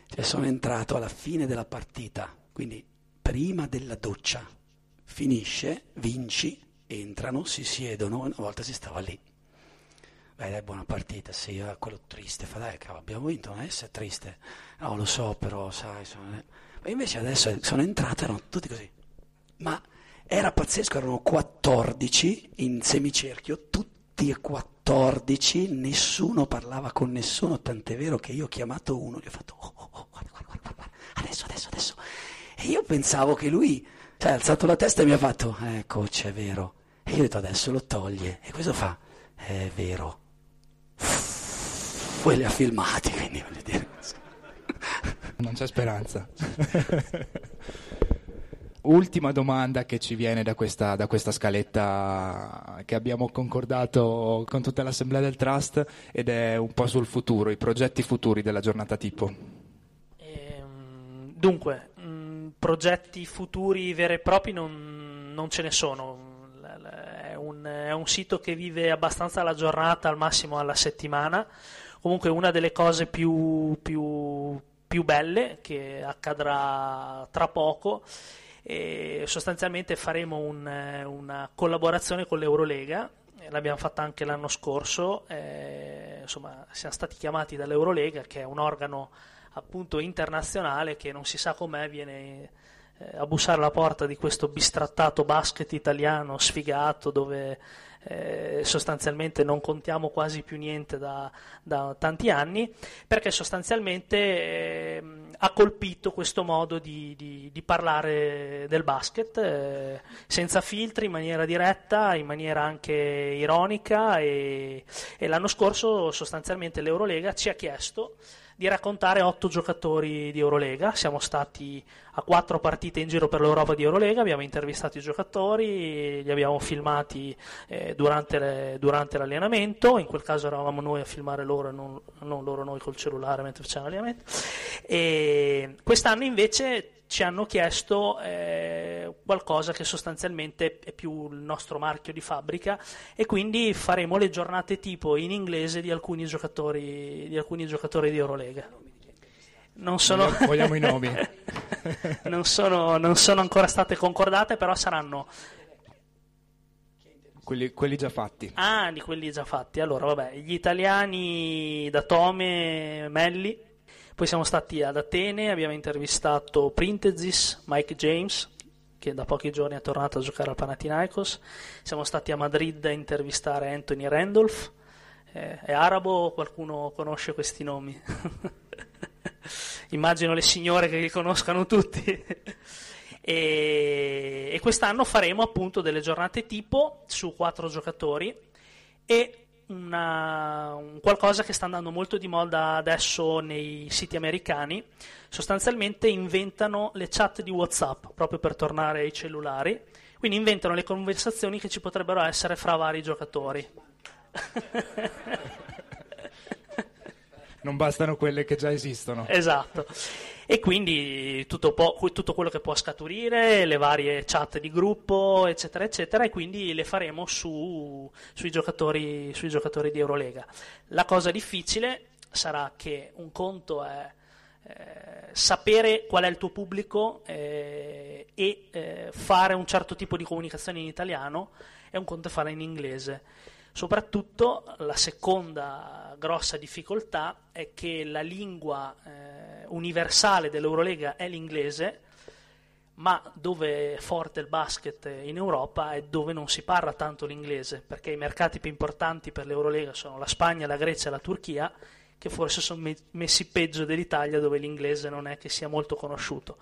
cioè sono entrato alla fine della partita, quindi prima della doccia finisce, vinci, entrano, si siedono, una volta si stava lì. Beh, dai, buona partita, sì, eh, quello triste, fa dai, cavolo, abbiamo vinto, non essere triste. No, lo so, però, sai, sono... Eh. Ma invece adesso sono entrato, erano tutti così. Ma era pazzesco, erano 14 in semicerchio, tutti e 14, nessuno parlava con nessuno, tant'è vero che io ho chiamato uno, gli ho fatto, oh, oh, oh, guarda, guarda, guarda, adesso, adesso, adesso. E io pensavo che lui, cioè, ha alzato la testa e mi ha fatto, eh, coach, è vero. E io ho detto, adesso lo toglie. E questo fa, è vero. Poi li ha filmati, [LAUGHS] quindi voglio dire. Non c'è speranza. [LAUGHS] Ultima domanda che ci viene da questa, da questa, scaletta che abbiamo concordato con tutta l'assemblea del Trust ed è un po' sul futuro, i progetti futuri della giornata tipo. Ehm, dunque, progetti futuri veri e propri non, non ce ne sono. È un, è un, sito che vive abbastanza la giornata, al massimo alla settimana. Comunque una delle cose più, più, più belle che accadrà tra poco e sostanzialmente faremo un, una collaborazione con l'Eurolega. L'abbiamo fatta anche l'anno scorso eh, insomma siamo stati chiamati dall'Eurolega che è un organo appunto internazionale che non si sa com'è viene eh, a bussare alla porta di questo bistrattato basket italiano sfigato dove eh, sostanzialmente non contiamo quasi più niente da, da tanti anni, perché sostanzialmente eh, ha colpito questo modo di, di, di parlare del basket eh, senza filtri, in maniera diretta, in maniera anche ironica e, e l'anno scorso sostanzialmente l'Eurolega ci ha chiesto di raccontare otto giocatori di Eurolega. Siamo stati a quattro partite in giro per l'Europa di Eurolega, abbiamo intervistato i giocatori, li abbiamo filmati eh, durante, le, durante, l'allenamento, in quel caso eravamo noi a filmare loro e non, non loro noi col cellulare mentre facevano l'allenamento. E quest'anno invece ci hanno chiesto eh, qualcosa che sostanzialmente è più il nostro marchio di fabbrica e quindi faremo le giornate tipo in inglese di alcuni giocatori di, alcuni giocatori di Eurolega. Non sono, vogliamo i nomi. [LAUGHS] non, sono, non sono ancora state concordate, però saranno quelli, quelli, già fatti. Ah, di quelli già fatti. Allora, vabbè, gli italiani da Tome, Melli, poi siamo stati ad Atene, abbiamo intervistato Printezis, Mike James, che da pochi giorni è tornato a giocare al Panathinaikos. Siamo stati a Madrid a intervistare Anthony Randolph. Eh, è arabo qualcuno conosce questi nomi? [LAUGHS] Immagino le signore che li conoscano tutti. [LAUGHS] e, e quest'anno faremo appunto delle giornate tipo su quattro giocatori e una, un qualcosa che sta andando molto di moda adesso nei siti americani. Sostanzialmente inventano le chat di WhatsApp proprio per tornare ai cellulari. Quindi inventano le conversazioni che ci potrebbero essere fra vari giocatori. non bastano quelle che già esistono. Esatto e quindi tutto, po- tutto, quello che può scaturire, le varie chat di gruppo, eccetera, eccetera, e quindi le faremo su, sui, giocatori, sui giocatori di Eurolega. La cosa difficile sarà che un conto è eh, sapere qual è il tuo pubblico eh, e eh, fare un certo tipo di comunicazione in italiano è un conto farla in inglese. Soprattutto la seconda grossa difficoltà è che la lingua eh, universale dell'Eurolega è l'inglese, ma dove è forte il basket in Europa è dove non si parla tanto l'inglese, perché i mercati più importanti per l'Eurolega sono la Spagna, la Grecia e la Turchia, che forse sono messi peggio dell'Italia dove l'inglese non è che sia molto conosciuto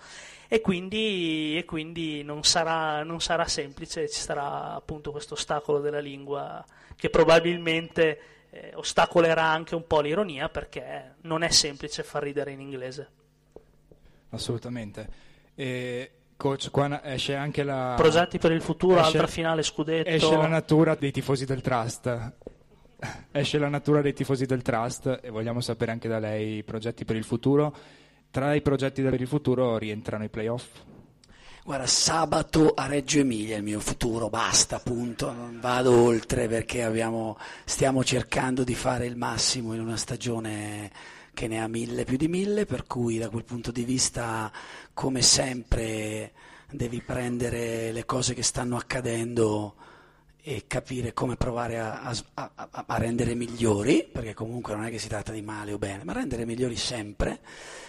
e quindi, e quindi non, sarà, non, sarà, semplice, ci sarà appunto questo ostacolo della lingua che probabilmente eh, ostacolerà anche un po' l'ironia perché non è semplice far ridere in inglese. Assolutamente. E coach, qua esce anche la... Progetti per il futuro, esce, altra finale scudetto. Esce la natura dei tifosi del Trust esce la natura dei tifosi del Trust e vogliamo sapere anche da lei i progetti per il futuro. Tra i progetti per il futuro rientrano i playoff? Guarda, sabato a Reggio Emilia è il mio futuro, basta, punto, non vado oltre perché abbiamo, stiamo cercando di fare il massimo in una stagione che ne ha mille più di mille, per cui da quel punto di vista, come sempre, devi prendere le cose che stanno accadendo e capire come provare a, a, a, a, rendere migliori, perché comunque non è che si tratta di male o bene, ma rendere migliori sempre.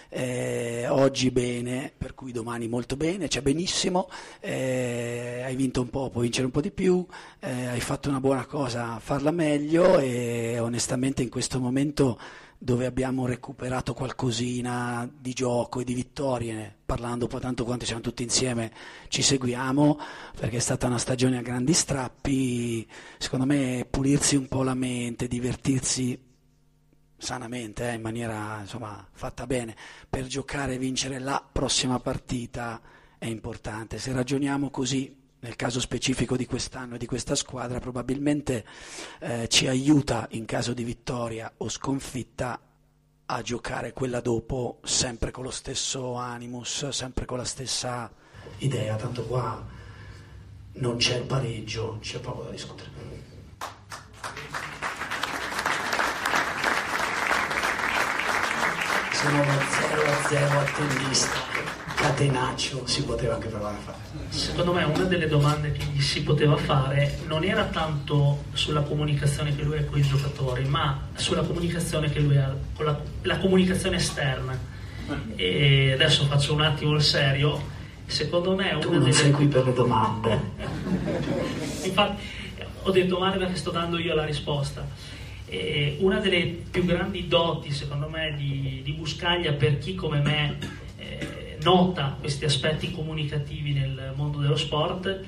Eh, oggi bene, per cui domani molto bene, c'è benissimo, eh, hai vinto un po', puoi vincere un po' di più, eh, hai fatto una buona cosa, farla meglio e onestamente in questo momento dove abbiamo recuperato qualcosina di gioco e di vittorie, parlando poi tanto quanto siamo tutti insieme, ci seguiamo, perché è stata una stagione a grandi strappi, secondo me pulirsi un po' la mente, divertirsi sanamente, eh, in maniera insomma, fatta bene, per giocare e vincere la prossima partita è importante. Se ragioniamo così nel caso specifico di quest'anno e di questa squadra, probabilmente eh, ci aiuta in caso di vittoria o sconfitta a giocare quella dopo sempre con lo stesso animus, sempre con la stessa idea, tanto qua non c'è il pareggio, c'è poco da discutere. Sono uno 0 a 0 attendista catenaccio si poteva anche provare a fare? Secondo me una delle domande che gli si poteva fare non era tanto sulla comunicazione che lui ha con i giocatori, ma sulla comunicazione che lui ha con la, la comunicazione esterna. E adesso faccio un attimo il serio. Secondo me una tu non delle... sei qui per le domande. [LAUGHS] Infatti ho detto male perché sto dando io la risposta. E una delle più grandi doti, secondo me, di, di Buscaglia per chi come me nota questi aspetti comunicativi nel mondo dello sport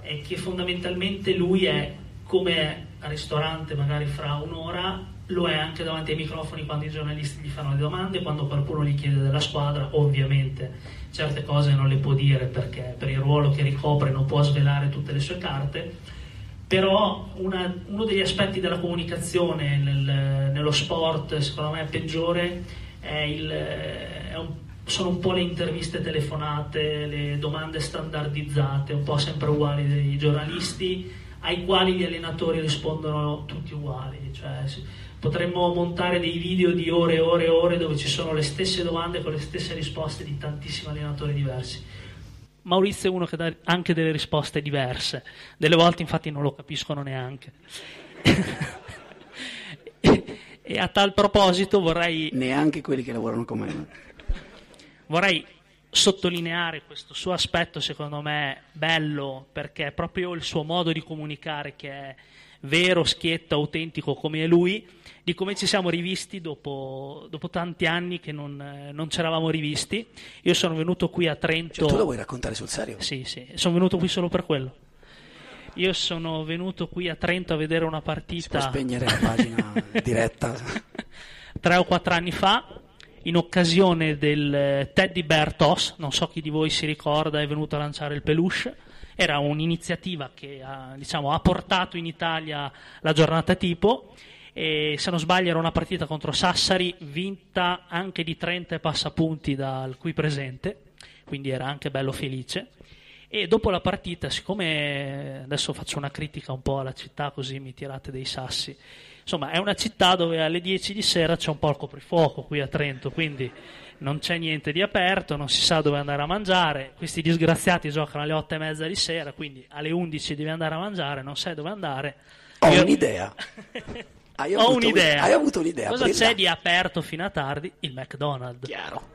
è che fondamentalmente lui è come al ristorante magari fra un'ora lo è anche davanti ai microfoni quando i giornalisti gli fanno le domande, quando qualcuno gli chiede della squadra, ovviamente certe cose non le può dire perché per il ruolo che ricopre non può svelare tutte le sue carte, però una, uno degli aspetti della comunicazione nel, nello sport secondo me peggiore è, il, è un sono un po' le interviste telefonate, le domande standardizzate, un po' sempre uguali dei giornalisti, ai quali gli allenatori rispondono tutti uguali. Cioè, potremmo montare dei video di ore e ore e ore dove ci sono le stesse domande con le stesse risposte di tantissimi allenatori diversi. Maurizio è uno che dà anche delle risposte diverse, delle volte infatti non lo capiscono neanche. [LAUGHS] e a tal proposito vorrei... Neanche quelli che lavorano con me vorrei sottolineare questo suo aspetto, secondo me, bello, perché è proprio il suo modo di comunicare che è vero, schietto, autentico come è lui, di come ci siamo rivisti dopo, dopo tanti anni che non, non ci eravamo rivisti. Io sono venuto qui a Trento... Cioè, tu lo vuoi raccontare sul serio? Sì, sì, sono venuto qui solo per quello. Io sono venuto qui a Trento a vedere una partita... Si può spegnere la pagina diretta? [LAUGHS] Tre o quattro anni fa, in occasione del eh, Teddy Bear Toss, non so chi di voi si ricorda, è venuto a lanciare il peluche. Era un'iniziativa che ha, diciamo, ha portato in Italia la giornata tipo e se non sbaglio era una partita contro Sassari vinta anche di 30 passapunti dal qui presente, quindi era anche bello felice. E dopo la partita, siccome adesso faccio una critica un po' alla città così mi tirate dei sassi, insomma è una città dove alle 10 di sera c'è un po' il coprifuoco qui a Trento, quindi non c'è niente di aperto, non si sa dove andare a mangiare, questi disgraziati giocano alle 8 e mezza di sera, quindi alle 11 devi andare a mangiare, non sai dove andare. Ho Io- un'idea. [LAUGHS] Hai Ho avuto un'idea. Hai avuto un'idea. Cosa brilla. c'è di aperto fino a tardi? Il McDonald's. Chiaro.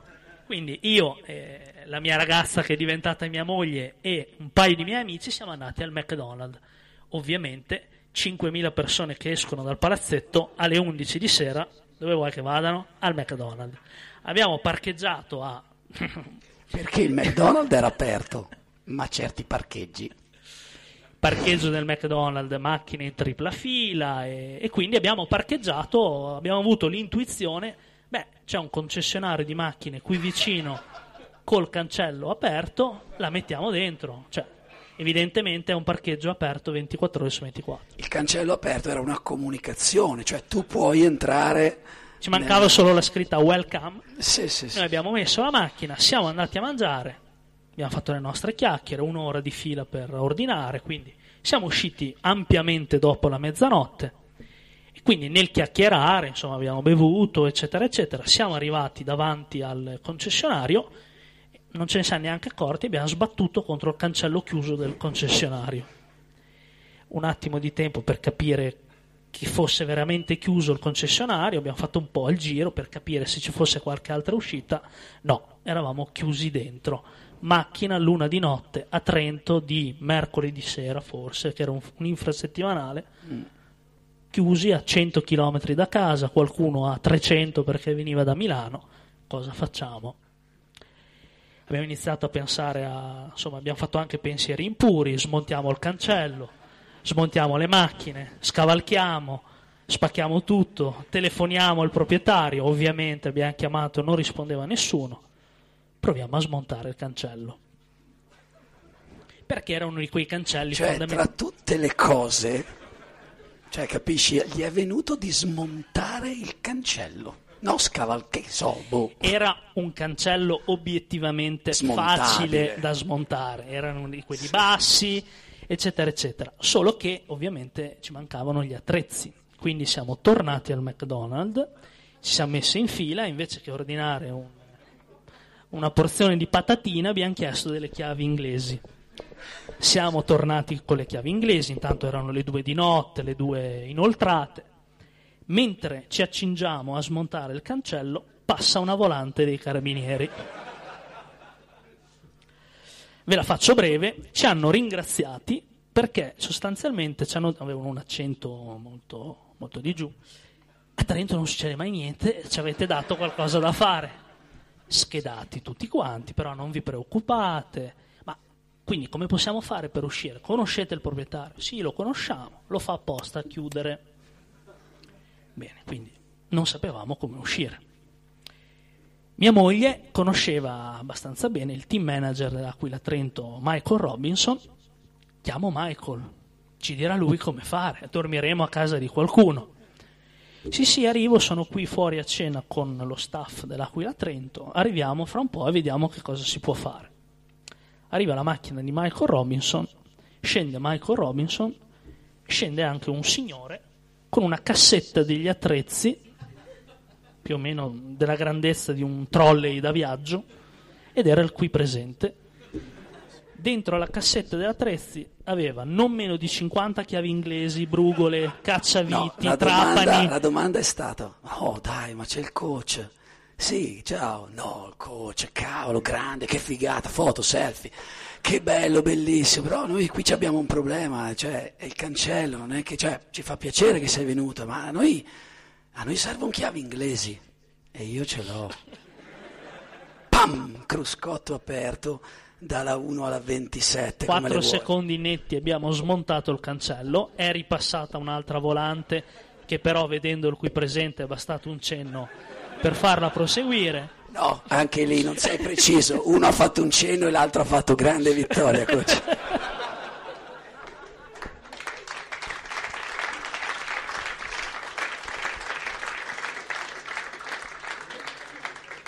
Quindi io, eh, la mia ragazza che è diventata mia moglie e un paio di miei amici siamo andati al McDonald's. Ovviamente 5.000 persone che escono dal palazzetto alle 11 di sera, dove vuoi che vadano? Al McDonald's. Abbiamo parcheggiato a [LAUGHS] Perché il McDonald's era aperto, ma certi parcheggi. parcheggio del McDonald's, macchine in tripla fila e, e quindi abbiamo parcheggiato, abbiamo avuto l'intuizione, beh, c'è un concessionario di macchine qui vicino col cancello aperto, la mettiamo dentro, cioè evidentemente è un parcheggio aperto 24 ore su 24. Il cancello aperto era una comunicazione, cioè tu puoi entrare. Ci mancava solo la scritta welcome, Sì, sì, sì. noi abbiamo messo la macchina, siamo andati a mangiare, abbiamo fatto le nostre chiacchiere, un'ora di fila per ordinare, quindi siamo usciti ampiamente dopo la mezzanotte e quindi nel chiacchierare, insomma, abbiamo bevuto, eccetera, eccetera, siamo arrivati davanti al concessionario, non ce ne siamo neanche accorti, abbiamo sbattuto contro il cancello chiuso del concessionario. Un attimo di tempo per capire che fosse veramente chiuso il concessionario, abbiamo fatto un po' il giro per capire se ci fosse qualche altra uscita. No, eravamo chiusi dentro. Macchina luna di notte a Trento di mercoledì sera, forse, che era un, un infrasettimanale. Chiusi a 100 km da casa, qualcuno a 300 perché veniva da Milano. Cosa facciamo? Abbiamo iniziato a pensare a. insomma, abbiamo fatto anche pensieri impuri, smontiamo il cancello, smontiamo le macchine, scavalchiamo, spacchiamo tutto, telefoniamo al proprietario, ovviamente abbiamo chiamato, non rispondeva nessuno, proviamo a smontare il cancello. Perché era uno di quei cancelli Cioè, fondamentali. tra tutte le cose, cioè, capisci, gli è venuto di smontare il cancello. No, scavalche, so, boh. Era un cancello obiettivamente facile da smontare, erano di quelli bassi, eccetera, eccetera. Solo che ovviamente ci mancavano gli attrezzi. Quindi siamo tornati al McDonald's, ci siamo messi in fila invece che ordinare un- una porzione di patatina abbiamo chiesto delle chiavi inglesi. Siamo tornati con le chiavi inglesi, intanto erano le due di notte, le due inoltrate. Mentre ci accingiamo a smontare il cancello, passa una volante dei carabinieri. Ve la faccio breve, ci hanno ringraziati perché sostanzialmente avevano un accento molto, molto di giù. A Trento non succede mai niente, ci avete dato qualcosa da fare. Schedati tutti quanti, però non vi preoccupate. Quindi come possiamo fare per uscire? Conoscete il proprietario? Sì, lo conosciamo, lo fa apposta a chiudere. Bene, quindi non sapevamo come uscire. Mia moglie conosceva abbastanza bene il team manager dell'Aquila Trento, Michael Robinson. Chiamo Michael, ci dirà lui come fare, dormiremo a casa di qualcuno. Sì, sì, arrivo, sono qui fuori a cena con lo staff dell'Aquila Trento, arriviamo fra un po' e vediamo che cosa si può fare. Arriva la macchina di Michael Robinson, scende Michael Robinson, scende anche un signore con una cassetta degli attrezzi, più o meno della grandezza di un trolley da viaggio, ed era il qui presente. Dentro la cassetta degli attrezzi aveva non meno di 50 chiavi inglesi, brugole, No, cacciaviti, la domanda, trapani. la domanda è stata: Oh, dai, ma c'è il coach. Sì, ciao. No, il coach, cavolo, grande, che figata, foto, selfie. Che bello, bellissimo. Però noi qui abbiamo un problema, cioè, è il cancello, non è che, cioè, ci fa piacere che sei venuta, ma a noi, a noi servono chiavi inglesi. E io ce l'ho. Pam! Cruscotto aperto dalla 1 alla 27. come le 4 vuoi. secondi netti abbiamo smontato il cancello, è ripassata un'altra volante che però vedendo il qui presente è bastato un cenno per farla proseguire. No, anche lì non sei preciso. Uno ha fatto un cenno e l'altro ha fatto grande vittoria, coach.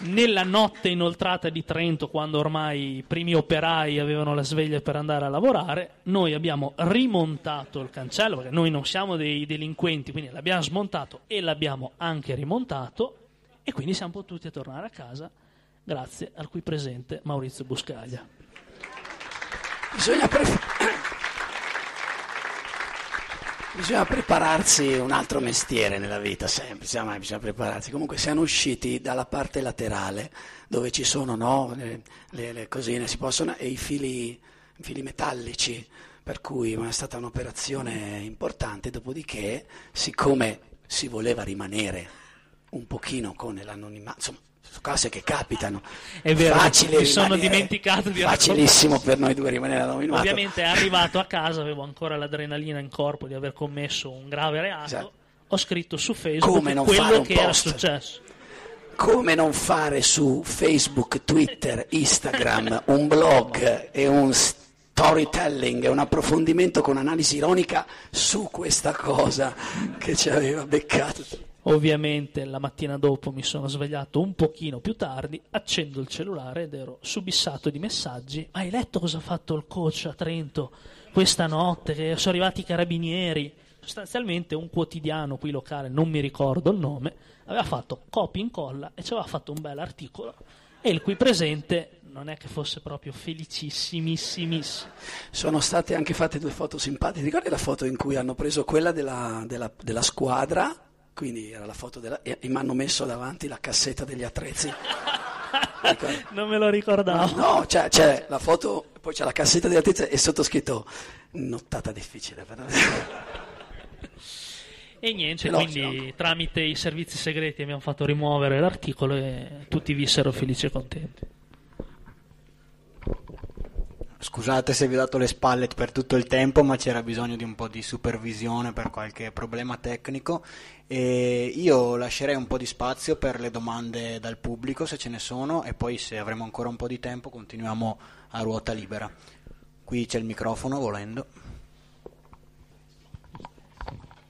nella notte inoltrata di Trento, quando ormai i primi operai avevano la sveglia per andare a lavorare, noi abbiamo rimontato il cancello, perché noi non siamo dei delinquenti, quindi l'abbiamo smontato e l'abbiamo anche rimontato, e quindi siamo potuti tornare a casa grazie al qui presente Maurizio Buscaglia. Bisogna, pre- bisogna, prepararsi un altro mestiere nella vita, sempre, bisogna, bisogna prepararsi. Comunque siamo usciti dalla parte laterale dove ci sono no, le, le, le, cosine, si possono, e i fili, fili metallici, per cui è stata un'operazione importante, dopodiché siccome si voleva rimanere un pochino con l'anonimato, insomma, sono cose che capitano. [LAUGHS] È vero, Facile mi sono dimenticato di Facilissimo per noi due rimanere anonimato. Ovviamente arrivato a casa, avevo ancora l'adrenalina in corpo di aver commesso un grave reato. Esatto. Ho scritto su Facebook quello che post? era successo. Come non fare su Facebook, Twitter, Instagram un blog e un storytelling, un approfondimento con analisi ironica su questa cosa che ci aveva beccato. Ovviamente la mattina dopo mi sono svegliato un pochino più tardi, accendo il cellulare ed ero subissato di messaggi. Hai letto cosa ha fatto il coach a Trento questa notte? Che sono arrivati i carabinieri. Sostanzialmente un quotidiano qui locale, non mi ricordo il nome, aveva fatto copia e incolla e ci aveva fatto un bel articolo. E il qui presente non è che fosse proprio felicissimissimissimo. Sono state anche fatte due foto simpatiche. Ricordi la foto in cui hanno preso quella della, della, della squadra quindi era la foto della... e, mi hanno messo davanti la cassetta degli attrezzi. [LAUGHS] non me lo ricordavo. No, c'è, c'è, la foto, poi c'è la cassetta degli attrezzi e sottoscritto nottata difficile. Però. [LAUGHS] E niente, quindi tramite i servizi segreti abbiamo fatto rimuovere l'articolo e tutti vissero felici e contenti. Scusate se vi ho dato le spalle per tutto il tempo, ma c'era bisogno di un po' di supervisione per qualche problema tecnico e io lascerei un po' di spazio per le domande dal pubblico se ce ne sono e poi se avremo ancora un po' di tempo continuiamo a ruota libera. Qui c'è il microfono volendo.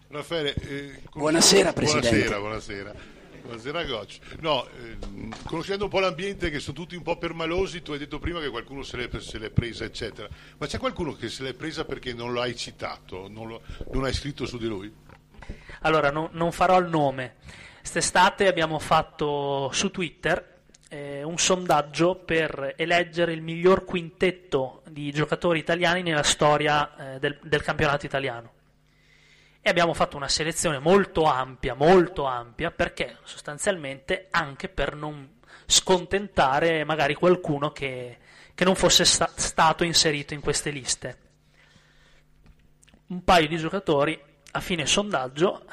Raffaele, eh, buonasera Presidente. Buonasera, buonasera. Buonasera Gocci. No, eh, conoscendo un po' l'ambiente che sono tutti un po' permalosi, tu hai detto prima che qualcuno se l'è, se l'è presa, eccetera. Ma c'è qualcuno che se l'è presa perché non lo hai citato, non, lo, non hai scritto su di lui? Allora, no, non farò il nome. Quest'estate abbiamo fatto su Twitter eh, un sondaggio per eleggere il miglior quintetto di giocatori italiani nella storia eh, del, del campionato italiano e abbiamo fatto una selezione molto ampia, molto ampia, perché sostanzialmente anche per non scontentare magari qualcuno che, che non fosse sta- stato inserito in queste liste. Un paio di giocatori a fine sondaggio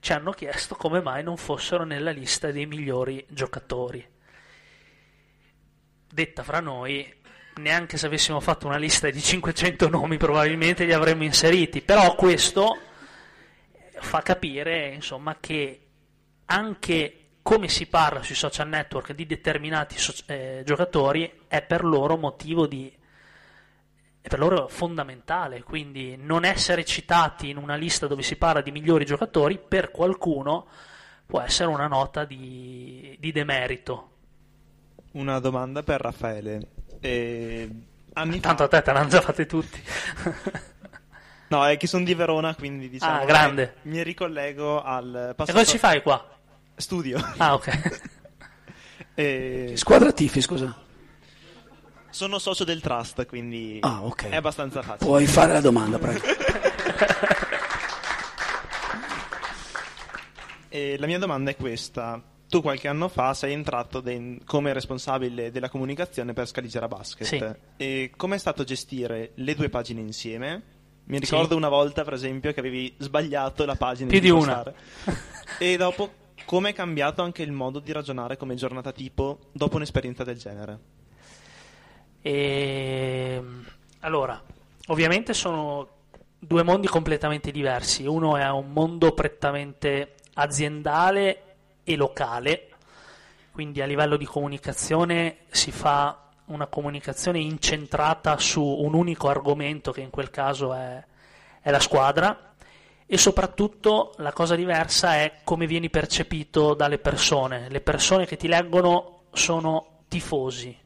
ci hanno chiesto come mai non fossero nella lista dei migliori giocatori. Detta fra noi, neanche se avessimo fatto una lista di 500 nomi probabilmente li avremmo inseriti, però questo fa capire insomma, che anche come si parla sui social network di determinati so- eh, giocatori è per loro motivo di è per loro fondamentale, quindi non essere citati in una lista dove si parla di migliori giocatori per qualcuno può essere una nota di, di demerito. Una domanda per Raffaele. Eh, Tanto fa... a te te l'hanno già fatte tutti. [LAUGHS] No, è che sono di Verona, quindi diciamo. Ah, grande. Mi ricollego al passato. E cosa ci fai qua? Studio. Ah, ok. [LAUGHS] e... Squadra Tifi, scusa. Sono socio del trust, quindi ah, okay. è abbastanza facile. Puoi fare la domanda, prego. [LAUGHS] e la mia domanda è questa. Tu qualche anno fa sei entrato de- come responsabile della comunicazione per Scaligera Basket. Sì. E come è stato gestire le due pagine insieme? Mi ricordo sì. una volta, per esempio, che avevi sbagliato la pagina Più di, una. e dopo, come è cambiato anche il modo di ragionare come giornata tipo dopo un'esperienza del genere? E... Allora, ovviamente sono due mondi completamente diversi. Uno è un mondo prettamente aziendale e locale, quindi a livello di comunicazione si fa una comunicazione incentrata su un unico argomento che in quel caso è, è la squadra e soprattutto la cosa diversa è come vieni percepito dalle persone. Le persone che ti leggono sono tifosi.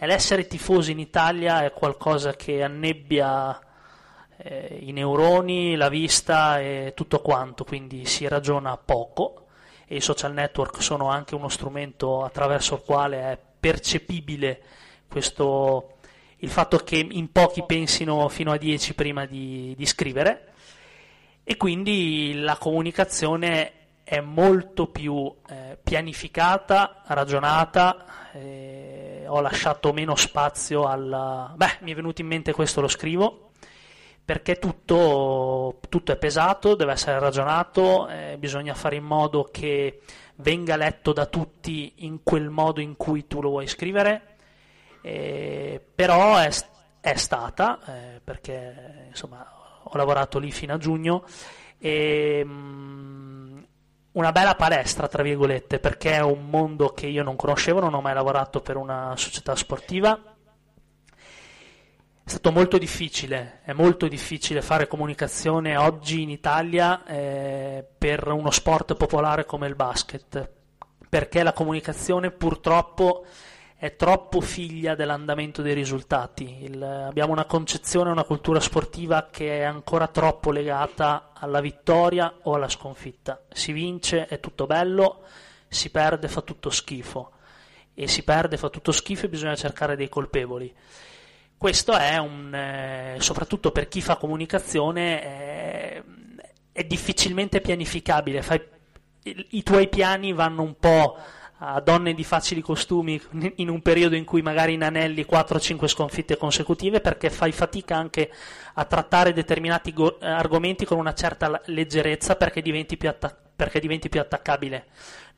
E l'essere tifosi in Italia è qualcosa che annebbia eh, i neuroni, la vista e tutto quanto, quindi si ragiona poco e i social network sono anche uno strumento attraverso il quale è percepibile questo, il fatto che in pochi pensino fino a 10 prima di, di scrivere. E quindi la comunicazione è molto più eh, pianificata, ragionata, eh, ho lasciato meno spazio al... beh, mi è venuto in mente questo, lo scrivo, perché tutto, tutto è pesato, deve essere ragionato, eh, bisogna fare in modo che venga letto da tutti in quel modo in cui tu lo vuoi scrivere, eh, però è, è stata, eh, perché insomma ho lavorato lì fino a giugno, e, um, una bella palestra, tra virgolette, perché è un mondo che io non conoscevo, non ho mai lavorato per una società sportiva è stato molto difficile, è molto difficile fare comunicazione oggi in Italia eh, per uno sport popolare come il basket, perché la comunicazione purtroppo è troppo figlia dell'andamento dei risultati. Il, abbiamo una concezione, una cultura sportiva che è ancora troppo legata alla vittoria o alla sconfitta. Si vince, è tutto bello, si perde, fa tutto schifo. E si perde, fa tutto schifo e bisogna cercare dei colpevoli questo è un, eh, soprattutto per chi fa comunicazione, eh, è difficilmente pianificabile. Fai, i, i, tuoi piani vanno un po' a donne di facili costumi [LAUGHS] in un periodo in cui magari inanelli 4-5 sconfitte consecutive perché fai fatica anche a trattare determinati go- argomenti con una certa leggerezza perché diventi più, atta- perché diventi più attaccabile.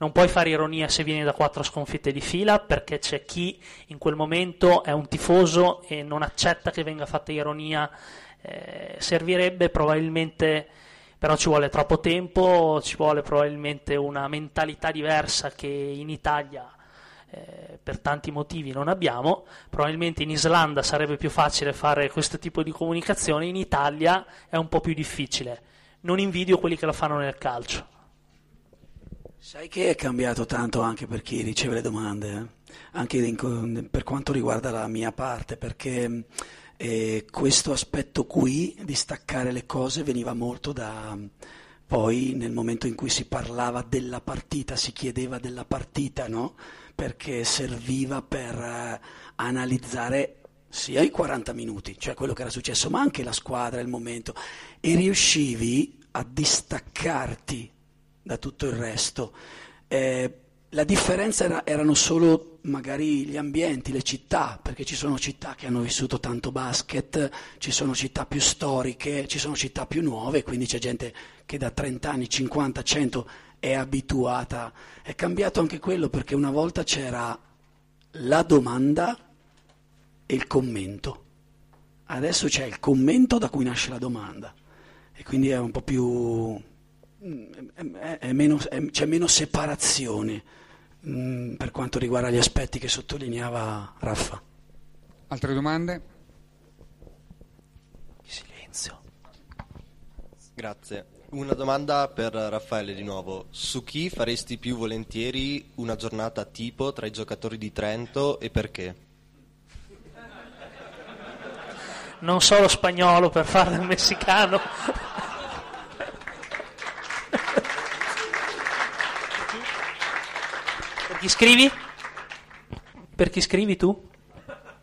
Non puoi fare ironia se vieni da quattro sconfitte di fila perché c'è chi in quel momento è un tifoso e non accetta che venga fatta ironia. Eh, servirebbe probabilmente, però ci vuole troppo tempo, ci vuole probabilmente una mentalità diversa che in Italia eh, per tanti motivi non abbiamo. Probabilmente in Islanda sarebbe più facile fare questo tipo di comunicazione, in Italia è un po' più difficile. Non invidio quelli che lo fanno nel calcio. Sai che è cambiato tanto anche per chi riceve le domande, eh? anche in, per quanto riguarda la mia parte, perché eh, questo aspetto qui di staccare le cose veniva molto da... Poi nel momento in cui si parlava della partita, si chiedeva della partita, no? Perché serviva per eh, analizzare sia i 40 minuti, cioè quello che era successo, ma anche la squadra, il momento, e riuscivi a distaccarti da tutto il resto. Eh, la differenza era, erano solo magari gli ambienti, le città, perché ci sono città che hanno vissuto tanto basket, ci sono città più storiche, ci sono città più nuove, quindi c'è gente che da 30 anni, 50, 100 è abituata. È cambiato anche quello perché una volta c'era la domanda e il commento. Adesso c'è il commento da cui nasce la domanda e quindi è un po' più meno, c'è meno separazione mh, mm, per quanto riguarda gli aspetti che sottolineava Raffa. Altre domande? Silenzio. Grazie. Una domanda per Raffaele di nuovo. Su chi faresti più volentieri una giornata tipo tra i giocatori di Trento e perché? Non solo spagnolo per farlo messicano. Chi scrivi? Per chi scrivi tu?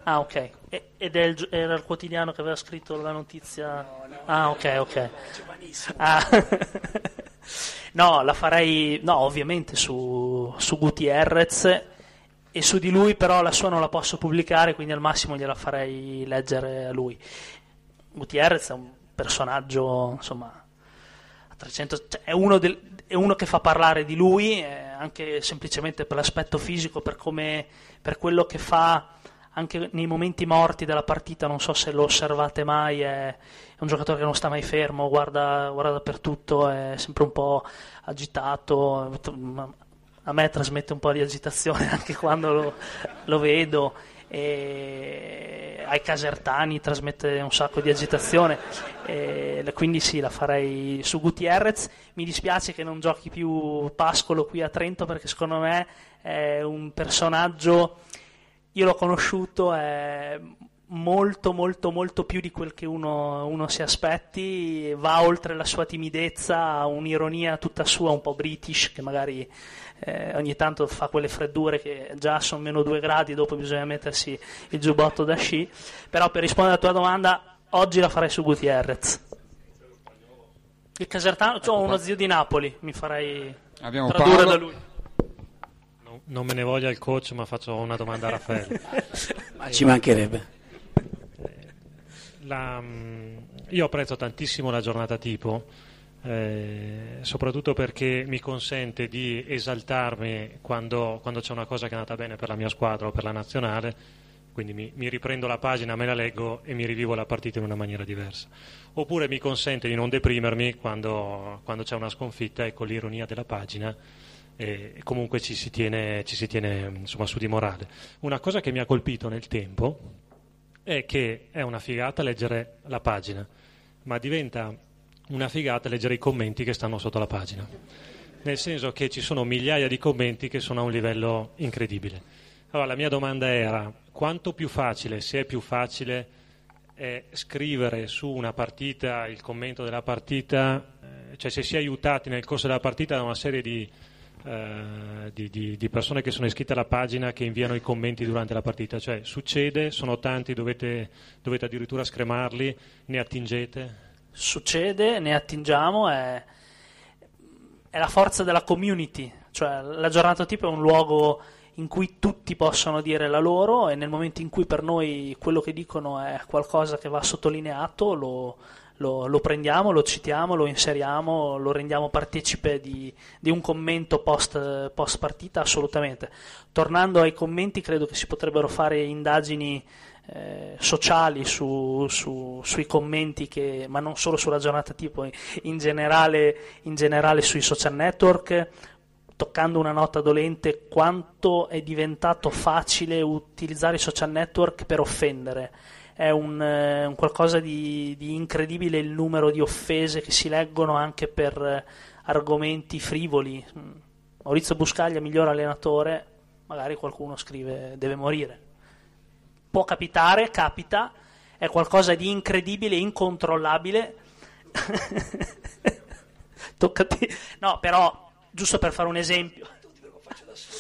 Ah, ok. ed il, era il quotidiano che aveva scritto la notizia? No, no, ah, ok, ok. Ah. [LAUGHS] no, la farei, no, ovviamente su, su Gutierrez e su di lui però la sua non la posso pubblicare, quindi al massimo gliela farei leggere a lui. Gutierrez è un personaggio, insomma, a 300, cioè è uno del, è uno che fa parlare di lui, eh, anche semplicemente per l'aspetto fisico, per, come, per quello che fa anche nei momenti morti della partita, non so se lo osservate mai, è, un giocatore che non sta mai fermo, guarda, guarda dappertutto, è sempre un po' agitato, a me trasmette un po' di agitazione [LAUGHS] anche quando lo, lo vedo e ai casertani trasmette un sacco di agitazione e quindi sì la farei su Gutierrez. Mi dispiace che non giochi più Pascolo qui a Trento perché secondo me è un personaggio io l'ho conosciuto è molto molto molto più di quel che uno, uno, si aspetti. Va oltre la sua timidezza un'ironia tutta sua un po' british che magari eh, ogni tanto fa quelle freddure che già sono meno due gradi dopo bisogna mettersi il giubbotto da sci però per rispondere alla tua domanda oggi la farei su Gutierrez il Casertano ho uno zio di Napoli mi farei Abbiamo tradurre Paolo. da lui Non me ne voglia il coach, ma faccio una domanda a Raffaele. [LAUGHS] Ma ci mancherebbe. La, mm, io apprezzo tantissimo la giornata tipo, eh, soprattutto perché mi consente di esaltarmi quando, quando c'è una cosa che è andata bene per la mia squadra o per la nazionale, quindi mi, mi riprendo la pagina, me la leggo e mi rivivo la partita in una maniera diversa. Oppure mi consente di non deprimermi quando, quando c'è una sconfitta e con l'ironia della pagina e comunque ci si tiene, ci si tiene insomma, su di morale. Una cosa che mi ha colpito nel tempo è che è una figata leggere la pagina, ma diventa una figata leggere i commenti che stanno sotto la pagina. Nel senso che ci sono migliaia di commenti che sono a un livello incredibile. Allora, la mia domanda era: quanto più facile, se è più facile, è scrivere su una partita il commento della partita, eh, cioè se si è aiutati nel corso della partita da una serie di, eh, di, di, di persone che sono iscritte alla pagina che inviano i commenti durante la partita, cioè succede, sono tanti, dovete, dovete addirittura scremarli, ne attingete? Succede, ne attingiamo, è, è la forza della community, cioè la giornata tipo è un luogo in cui tutti possono dire la loro e nel momento in cui per noi quello che dicono è qualcosa che va sottolineato lo, lo, lo prendiamo, lo citiamo, lo inseriamo, lo rendiamo partecipe di, di un commento post, post partita assolutamente. Tornando ai commenti credo che si potrebbero fare indagini eh, sociali su, su, sui commenti, che, ma non solo sulla giornata tipo, in generale, in generale sui social network, toccando una nota dolente, quanto è diventato facile utilizzare i social network per offendere. È un, eh, un qualcosa di, di, incredibile il numero di offese che si leggono anche per eh, argomenti frivoli. Maurizio Buscaglia, miglior allenatore, magari qualcuno scrive deve morire può capitare, capita, è qualcosa di incredibile, incontrollabile. [LAUGHS] Tocca a te. No, però, giusto per fare un esempio.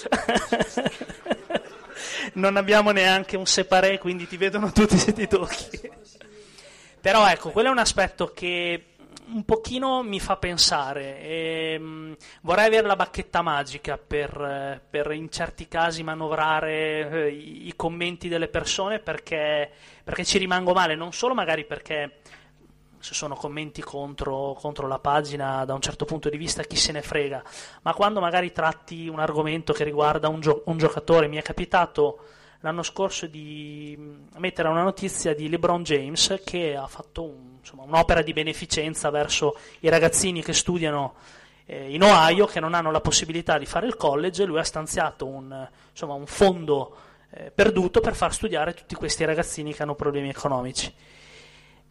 [LAUGHS] non abbiamo neanche un separé, quindi ti vedono tutti se ti tocchi. Però ecco, quello è un aspetto che un pochino mi fa pensare. E, mh, vorrei avere la bacchetta magica per, per in certi casi manovrare eh, i, i, commenti delle persone perché, perché, ci rimango male, non solo magari perché se sono commenti contro, contro, la pagina da un certo punto di vista chi se ne frega, ma quando magari tratti un argomento che riguarda un, gio- un giocatore, mi è capitato l'anno scorso di mettere una notizia di LeBron James che ha fatto un, insomma, un'opera di beneficenza verso i ragazzini che studiano eh, in Ohio che non hanno la possibilità di fare il college lui ha stanziato un, insomma, un fondo eh, perduto per far studiare tutti questi ragazzini che hanno problemi economici.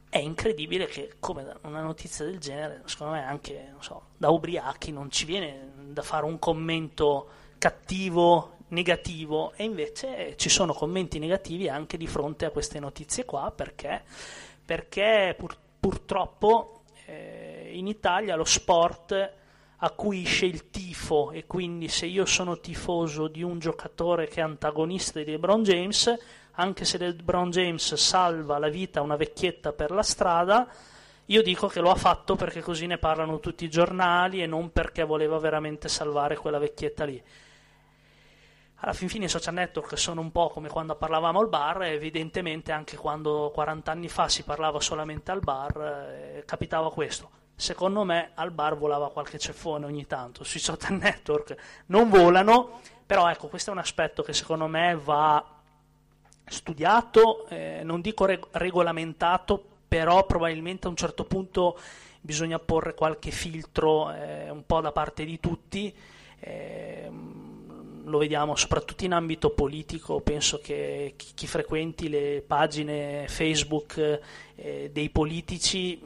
È incredibile che come una notizia del genere, secondo me anche so, da ubriachi non ci viene da fare un commento cattivo negativo e invece ci sono commenti negativi anche di fronte a queste notizie qua perché, perché pur, purtroppo eh, in Italia lo sport acuisce il tifo e quindi se io sono tifoso di un giocatore che è antagonista di LeBron James anche se LeBron James salva la vita a una vecchietta per la strada io dico che lo ha fatto perché così ne parlano tutti i giornali e non perché voleva veramente salvare quella vecchietta lì alla fin fine i social network sono un po' come quando parlavamo al bar, evidentemente anche quando 40 anni fa si parlava solamente al bar, eh, capitava questo. Secondo me al bar volava qualche ceffone ogni tanto, sui social [LAUGHS] network non volano, però ecco, questo è un aspetto che secondo me va studiato, eh, non dico reg- regolamentato, però probabilmente a un certo punto bisogna porre qualche filtro eh, un po' da parte di tutti. Eh, lo vediamo soprattutto in ambito politico, penso che chi, chi frequenti le pagine Facebook eh, dei politici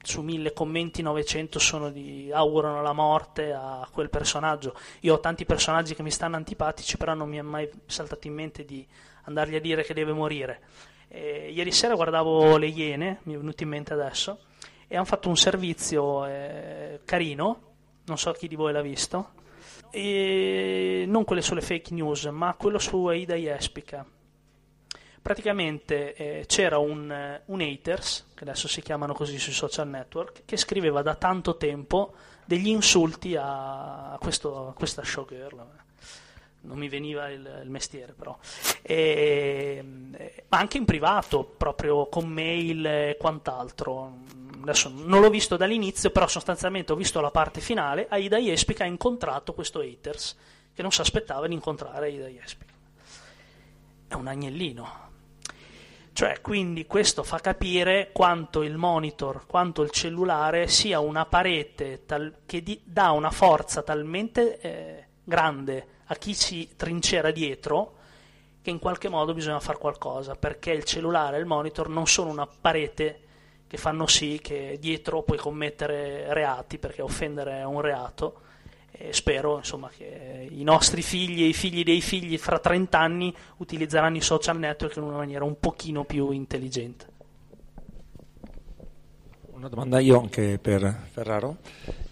su mille commenti 900 sono di augurano la morte a quel personaggio. Io ho tanti personaggi che mi stanno antipatici, però non mi è mai saltato in mente di andargli a dire che deve morire. Eh, ieri sera guardavo Le Iene, mi è venuto in mente adesso, e hanno fatto un servizio eh, carino, non so chi di voi l'ha visto, e non quelle sulle fake news, ma quello su Aida Jespica praticamente eh, c'era un, un, haters, che adesso si chiamano così sui social network, che scriveva da tanto tempo degli insulti a, questo, a questa showgirl. Non mi veniva il, il mestiere, però. E, anche in privato, proprio con mail e quant'altro. Adesso non l'ho visto dall'inizio, però sostanzialmente ho visto la parte finale. Aida Jespica ha incontrato questo haters, che non si aspettava di incontrare Aida Jespica. È un agnellino, cioè, quindi questo fa capire quanto il monitor, quanto il cellulare sia una parete tal- che di- dà una forza talmente eh, grande a chi ci trincera dietro che in qualche modo bisogna fare qualcosa, perché il cellulare e il monitor non sono una parete che fanno sì che dietro puoi commettere reati, perché offendere è un reato, e spero insomma, che i nostri figli e i figli dei figli fra 30 anni utilizzeranno i social network in una maniera un pochino più intelligente. Una domanda io anche per Ferraro.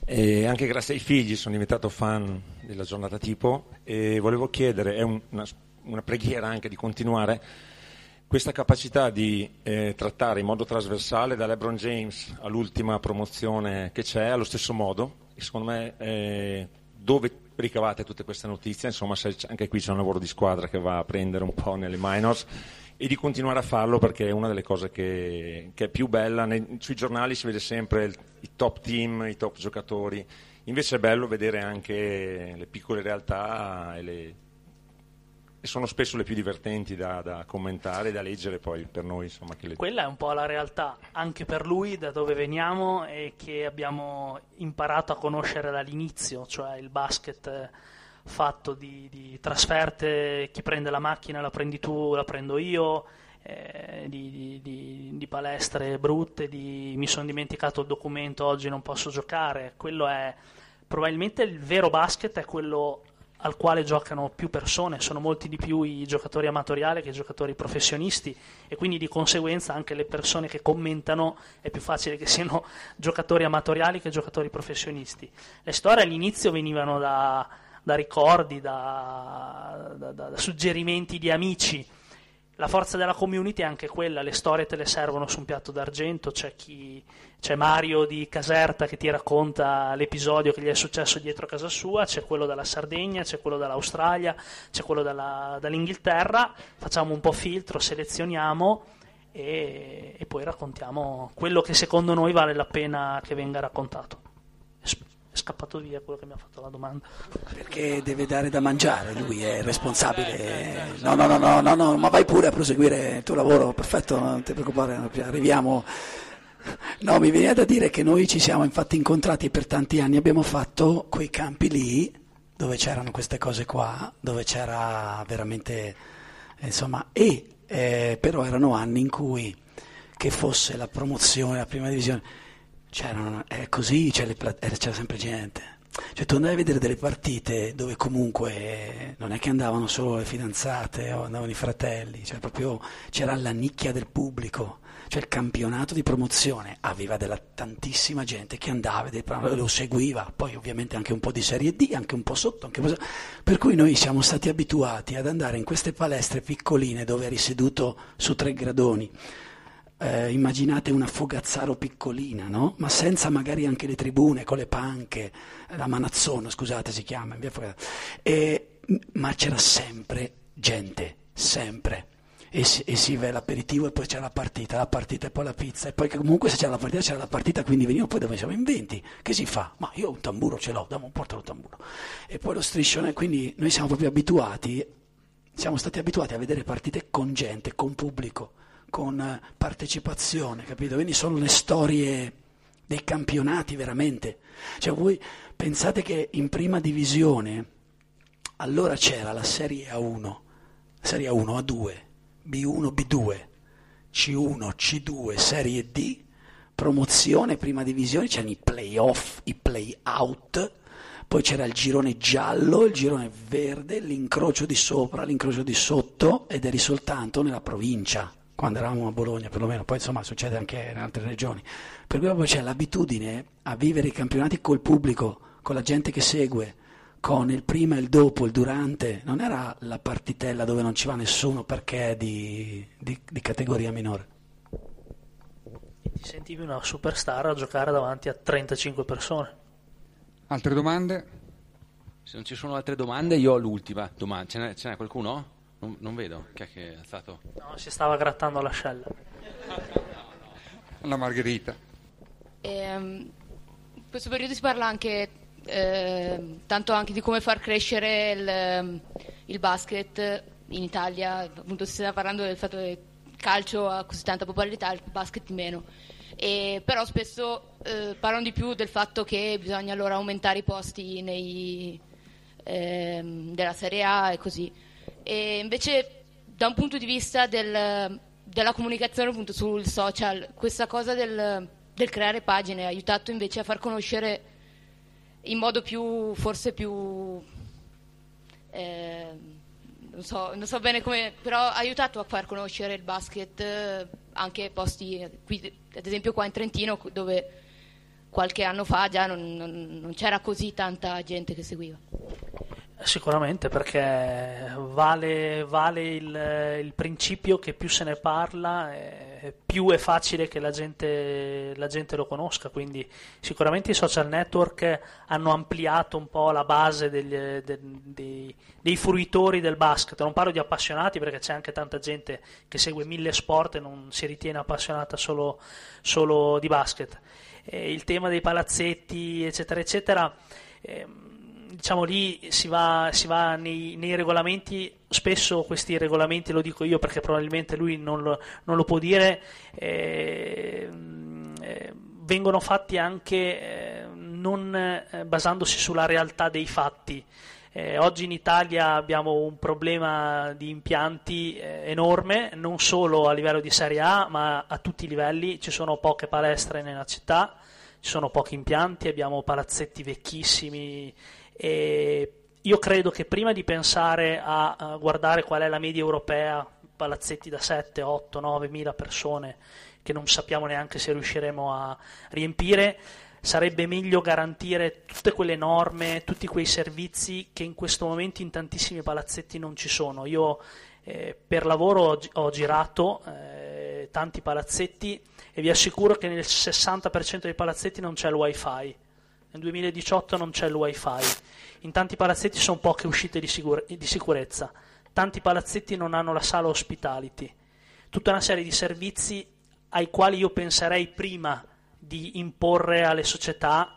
E anche grazie ai figli sono diventato fan della giornata tipo e volevo chiedere, è un, una, una, preghiera anche di continuare, questa capacità di eh, trattare in modo trasversale da LeBron James all'ultima promozione che c'è allo stesso modo secondo me eh, dove ricavate tutte queste notizie, insomma anche qui c'è un lavoro di squadra che va a prendere un po' nelle minors e di continuare a farlo perché è una delle cose che, che è più bella, Nei, sui giornali si vede sempre il, i top team, i top giocatori, invece è bello vedere anche le piccole realtà e le e sono spesso le più divertenti da, da commentare e da leggere poi per noi. Insomma, le... Quella è un po' la realtà anche per lui da dove veniamo e che abbiamo imparato a conoscere dall'inizio, cioè il basket eh, fatto di, di trasferte, chi prende la macchina la prendi tu, la prendo io. Eh, di, di, di, palestre brutte, mi sono dimenticato il documento, oggi non posso giocare. Quello è probabilmente il vero basket, è quello al quale giocano più persone, sono molti di più i giocatori amatoriali che i giocatori professionisti e quindi di conseguenza anche le persone che commentano è più facile che siano [LAUGHS] giocatori amatoriali che giocatori professionisti. Le storie all'inizio venivano da, da ricordi, da, da, da suggerimenti di amici la forza della community è anche quella, le storie te le servono su un piatto d'argento, c'è, chi, c'è Mario di Caserta che ti racconta l'episodio che gli è successo dietro casa sua, c'è quello dalla Sardegna, c'è quello dall'Australia, c'è quello dalla, dall'Inghilterra, facciamo un po' filtro, selezioniamo e, e poi raccontiamo quello che secondo noi vale la pena che venga raccontato è scappato via quello che mi ha fatto la domanda. Perché deve dare da mangiare, lui è responsabile. No, no, no, no, no, no ma vai pure a proseguire il tuo lavoro, perfetto, non ti preoccupare, arriviamo. No, mi viene da dire che noi ci siamo infatti incontrati per tanti anni, abbiamo fatto quei campi lì dove c'erano queste cose qua, dove c'era veramente, insomma, e eh, però erano anni in cui che fosse la promozione, la prima divisione, c'erano, è così, c'era, c'era sempre gente. Cioè, tu andavi a vedere delle partite dove comunque non è che andavano solo le fidanzate o andavano i fratelli, cioè proprio c'era la nicchia del pubblico. Cioè il campionato di promozione aveva della tantissima gente che andava, lo seguiva, poi ovviamente anche un po' di Serie D, anche un po' sotto, un po'... per cui noi siamo stati abituati ad andare in queste palestre piccoline dove eri seduto su tre gradoni eh, immaginate una Fogazzaro piccolina, no? ma senza magari anche le tribune, con le panche, la Manazzono, scusate si chiama, e, ma c'era sempre gente, sempre. E si, e si va l'aperitivo e poi c'è la partita, la partita e poi la pizza e poi comunque se c'era la partita c'era la partita quindi venivo poi dove siamo in 20 che si fa? Ma io un tamburo ce l'ho, dammi un portalo tamburo e poi lo striscione quindi noi siamo proprio abituati siamo stati abituati a vedere partite con gente, con pubblico con partecipazione, capito? Quindi sono le storie dei campionati veramente. Cioè voi pensate che in prima divisione allora c'era la Serie A1, Serie A1, A2, B1, B2, C1, C2, Serie D, promozione, prima divisione, c'erano i playoff, i play-out, poi c'era il girone giallo, il girone verde, l'incrocio di sopra, l'incrocio di sotto ed eri soltanto nella provincia, quando eravamo a Bologna perlomeno, poi insomma succede anche in altre regioni. Per cui proprio c'è l'abitudine a vivere i campionati col pubblico, con la gente che segue, con il prima e il dopo, il durante, non era la partitella dove non ci va nessuno perché è di, di, di categoria minore. Ti sentivi una superstar a giocare davanti a 35 persone. Altre domande? Se non ci sono altre domande, io ho l'ultima domanda. Ce n'è, ce n'è qualcuno? Non, non, vedo. Chi è che ha alzato? No, si stava grattando l'ascella. La Margherita. Ehm, in questo periodo si parla anche eh, tanto anche di come far crescere il, il, basket in Italia. Appunto si sta parlando del fatto che il calcio ha così tanta popolarità, il basket meno. E, però spesso eh, parlano di più del fatto che bisogna allora aumentare i posti nei, eh, della Serie A e così. E invece da un punto di vista del, della comunicazione appunto sul social, questa cosa del, del, creare pagine ha aiutato invece a far conoscere in modo più, forse più... Eh, non so, non so, bene come, però ha aiutato a far conoscere il basket eh, anche posti, qui, ad esempio qua in Trentino, dove qualche anno fa già non, non, non c'era così tanta gente che seguiva. Sicuramente perché vale, vale il, il, principio che più se ne parla, eh, più è facile che la gente, la gente, lo conosca. Quindi sicuramente i social network hanno ampliato un po' la base degli, de, de, dei fruitori del basket. Non parlo di appassionati perché c'è anche tanta gente che segue mille sport e non si ritiene appassionata solo, solo di basket. Eh, il tema dei palazzetti, eccetera, eccetera. Eh, diciamo lì si va, si va nei, nei, regolamenti, spesso questi regolamenti lo dico io perché probabilmente lui non lo, non lo può dire, eh, eh, vengono fatti anche eh, non eh, basandosi sulla realtà dei fatti. Eh, oggi in Italia abbiamo un problema di impianti eh, enorme, non solo a livello di Serie A, ma a tutti i livelli. Ci sono poche palestre nella città, ci sono pochi impianti, abbiamo palazzetti vecchissimi e io credo che prima di pensare a, guardare qual è la media europea, palazzetti da 7, 8, 9 mila persone che non sappiamo neanche se riusciremo a riempire, sarebbe meglio garantire tutte quelle norme, tutti quei servizi che in questo momento in tantissimi palazzetti non ci sono. Io eh, per lavoro ho, ho girato eh, tanti palazzetti e vi assicuro che nel 60% dei palazzetti non c'è il wifi nel 2018 non c'è il wifi, in tanti palazzetti sono poche uscite di, sicur- di sicurezza, tanti palazzetti non hanno la sala hospitality, tutta una serie di servizi ai quali io penserei prima di imporre alle società,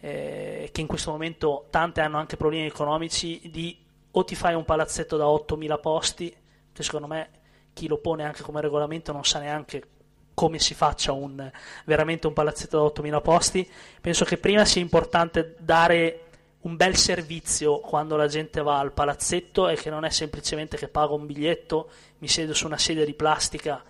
eh, che in questo momento tante hanno anche problemi economici, di o ti fai un palazzetto da 8.000 posti, che secondo me chi lo pone anche come regolamento non sa neanche come si faccia un, veramente un palazzetto da 8.000 posti. Penso che prima sia importante dare un bel servizio quando la gente va al palazzetto e che non è semplicemente che pago un biglietto, mi siedo su una sedia di plastica,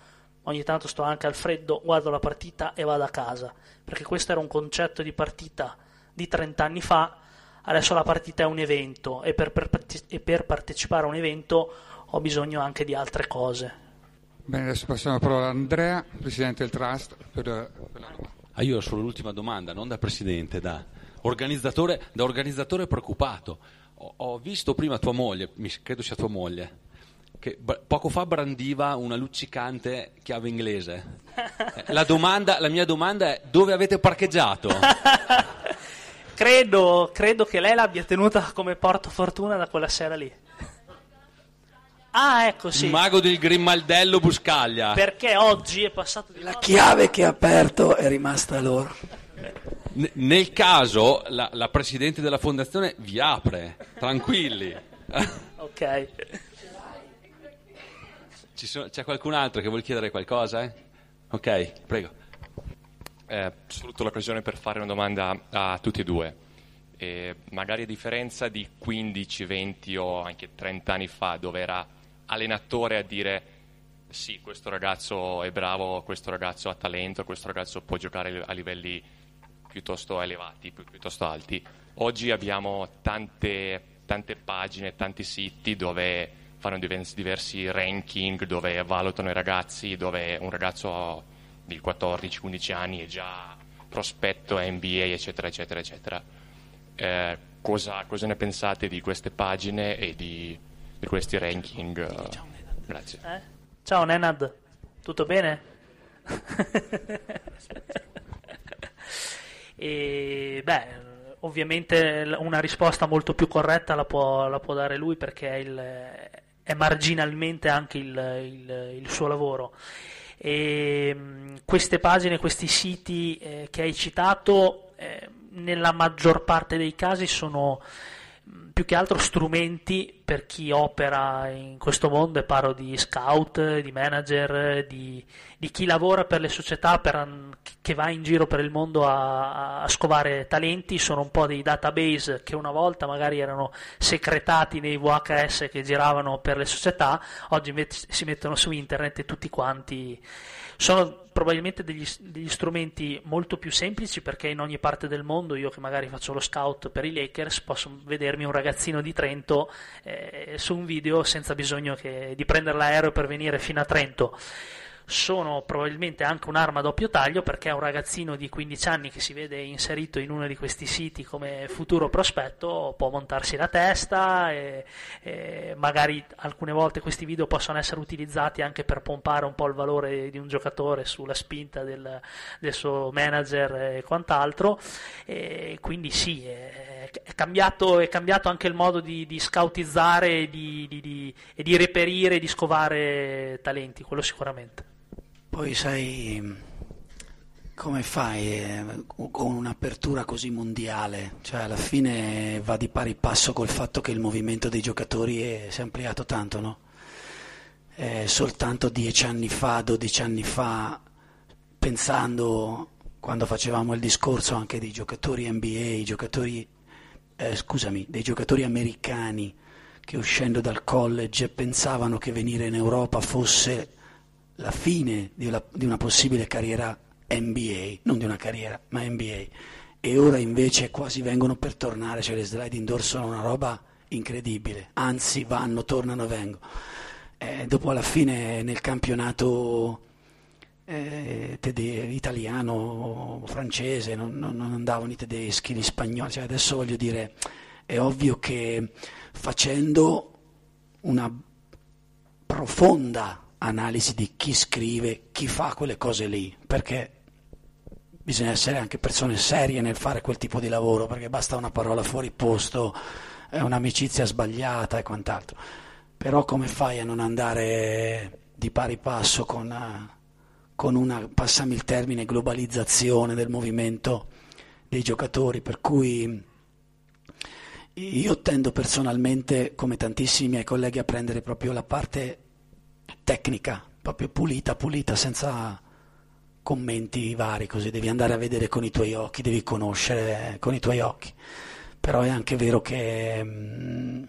ogni tanto sto anche al freddo, guardo la partita e vado a casa, perché questo era un concetto di partita di 30 anni fa, adesso la partita è un evento e per, per, e per partecipare a un evento ho bisogno anche di altre cose. Bene, adesso passiamo la parola a Andrea, Presidente del Trust. Per, per la... ah, io ho solo l'ultima domanda, non da Presidente, da organizzatore, da organizzatore preoccupato. Ho, ho, visto prima tua moglie, credo sia tua moglie, che poco fa brandiva una luccicante chiave inglese. Eh, la, domanda, la mia domanda è dove avete parcheggiato? [LAUGHS] credo, credo che lei l'abbia tenuta come porto fortuna da quella sera lì. Ah, ecco sì. Mago del Grimaldello Buscaglia. Perché oggi è passato di La chiave che ha aperto è rimasta loro. N- nel caso la, la, presidente della fondazione vi apre, tranquilli. [LAUGHS] ok. Sono, c'è qualcun altro che vuole chiedere qualcosa? Eh? Ok, prego. Eh, sfrutto l'occasione per fare una domanda a tutti e due. E magari a differenza di 15, 20 o anche 30 anni fa, dove era allenatore a dire sì, questo ragazzo è bravo, questo ragazzo ha talento, questo ragazzo può giocare a livelli piuttosto elevati, pi- piuttosto alti. Oggi abbiamo tante, tante pagine, tanti siti dove fanno divers- diversi ranking, dove valutano i ragazzi, dove un ragazzo di 14-15 anni è già prospetto NBA, eccetera, eccetera, eccetera. Eh, cosa, cosa ne pensate di queste pagine e di, di questi ranking? Grazie. Eh? Ciao Nenad, tutto bene? [LAUGHS] e beh, ovviamente una risposta molto più corretta la può, la può dare lui perché è, il- è marginalmente anche il, il- il suo lavoro. E, mh, queste pagine, questi siti eh, che hai citato, eh, nella maggior parte dei casi sono più che altro strumenti per chi opera in questo mondo e parlo di scout, di manager, di, di chi lavora per le società per che va in giro per il mondo a, a scovare talenti, sono un po' dei database che una volta magari erano secretati nei VHS che giravano per le società, oggi met- si mettono su internet e tutti quanti sono probabilmente degli, degli strumenti molto più semplici perché in ogni parte del mondo, io che magari faccio lo scout per i Lakers, posso vedermi un ragazzino di Trento eh, su un video senza bisogno che- di prendere l'aereo per venire fino a Trento. Sono probabilmente anche un'arma a doppio taglio perché un ragazzino di 15 anni che si vede inserito in uno di questi siti come futuro prospetto può montarsi la testa e, e magari alcune volte questi video possono essere utilizzati anche per pompare un po' il valore di un giocatore sulla spinta del, del suo manager e quant'altro. E quindi sì è, è cambiato, è cambiato anche il modo di, di scoutizzare e di, di- di- e di reperire di scovare talenti quello sicuramente Poi sai come fai eh, con un'apertura così mondiale? Cioè alla fine va di pari passo col fatto che il movimento dei giocatori è- si è ampliato tanto, no? Eh, soltanto dieci anni fa, dodici anni fa, pensando quando facevamo il discorso anche dei giocatori NBA, giocatori, eh, scusami, dei giocatori americani che uscendo dal college pensavano che venire in Europa fosse la fine di una, di una possibile carriera NBA, non di una carriera, ma NBA. E ora invece quasi vengono per tornare, cioè le slide indoor sono una roba incredibile, anzi vanno, tornano e vengono. Eh, dopo alla fine nel campionato eh, tede- italiano, francese, non, non- non andavano i tedeschi, gli spagnoli, cioè adesso voglio dire, è ovvio che facendo una profonda analisi di chi scrive, chi fa quelle cose lì, perché bisogna essere anche persone serie nel fare quel tipo di lavoro, perché basta una parola fuori posto, è un'amicizia sbagliata e quant'altro. Però come fai a non andare di pari passo con, eh, con una, passami il termine, globalizzazione del movimento dei giocatori, per cui io tendo personalmente, come tantissimi miei colleghi, a prendere proprio la parte tecnica, proprio pulita, pulita, senza commenti vari, così devi andare a vedere con i tuoi occhi, devi conoscere con i tuoi occhi. Però è anche vero che mm,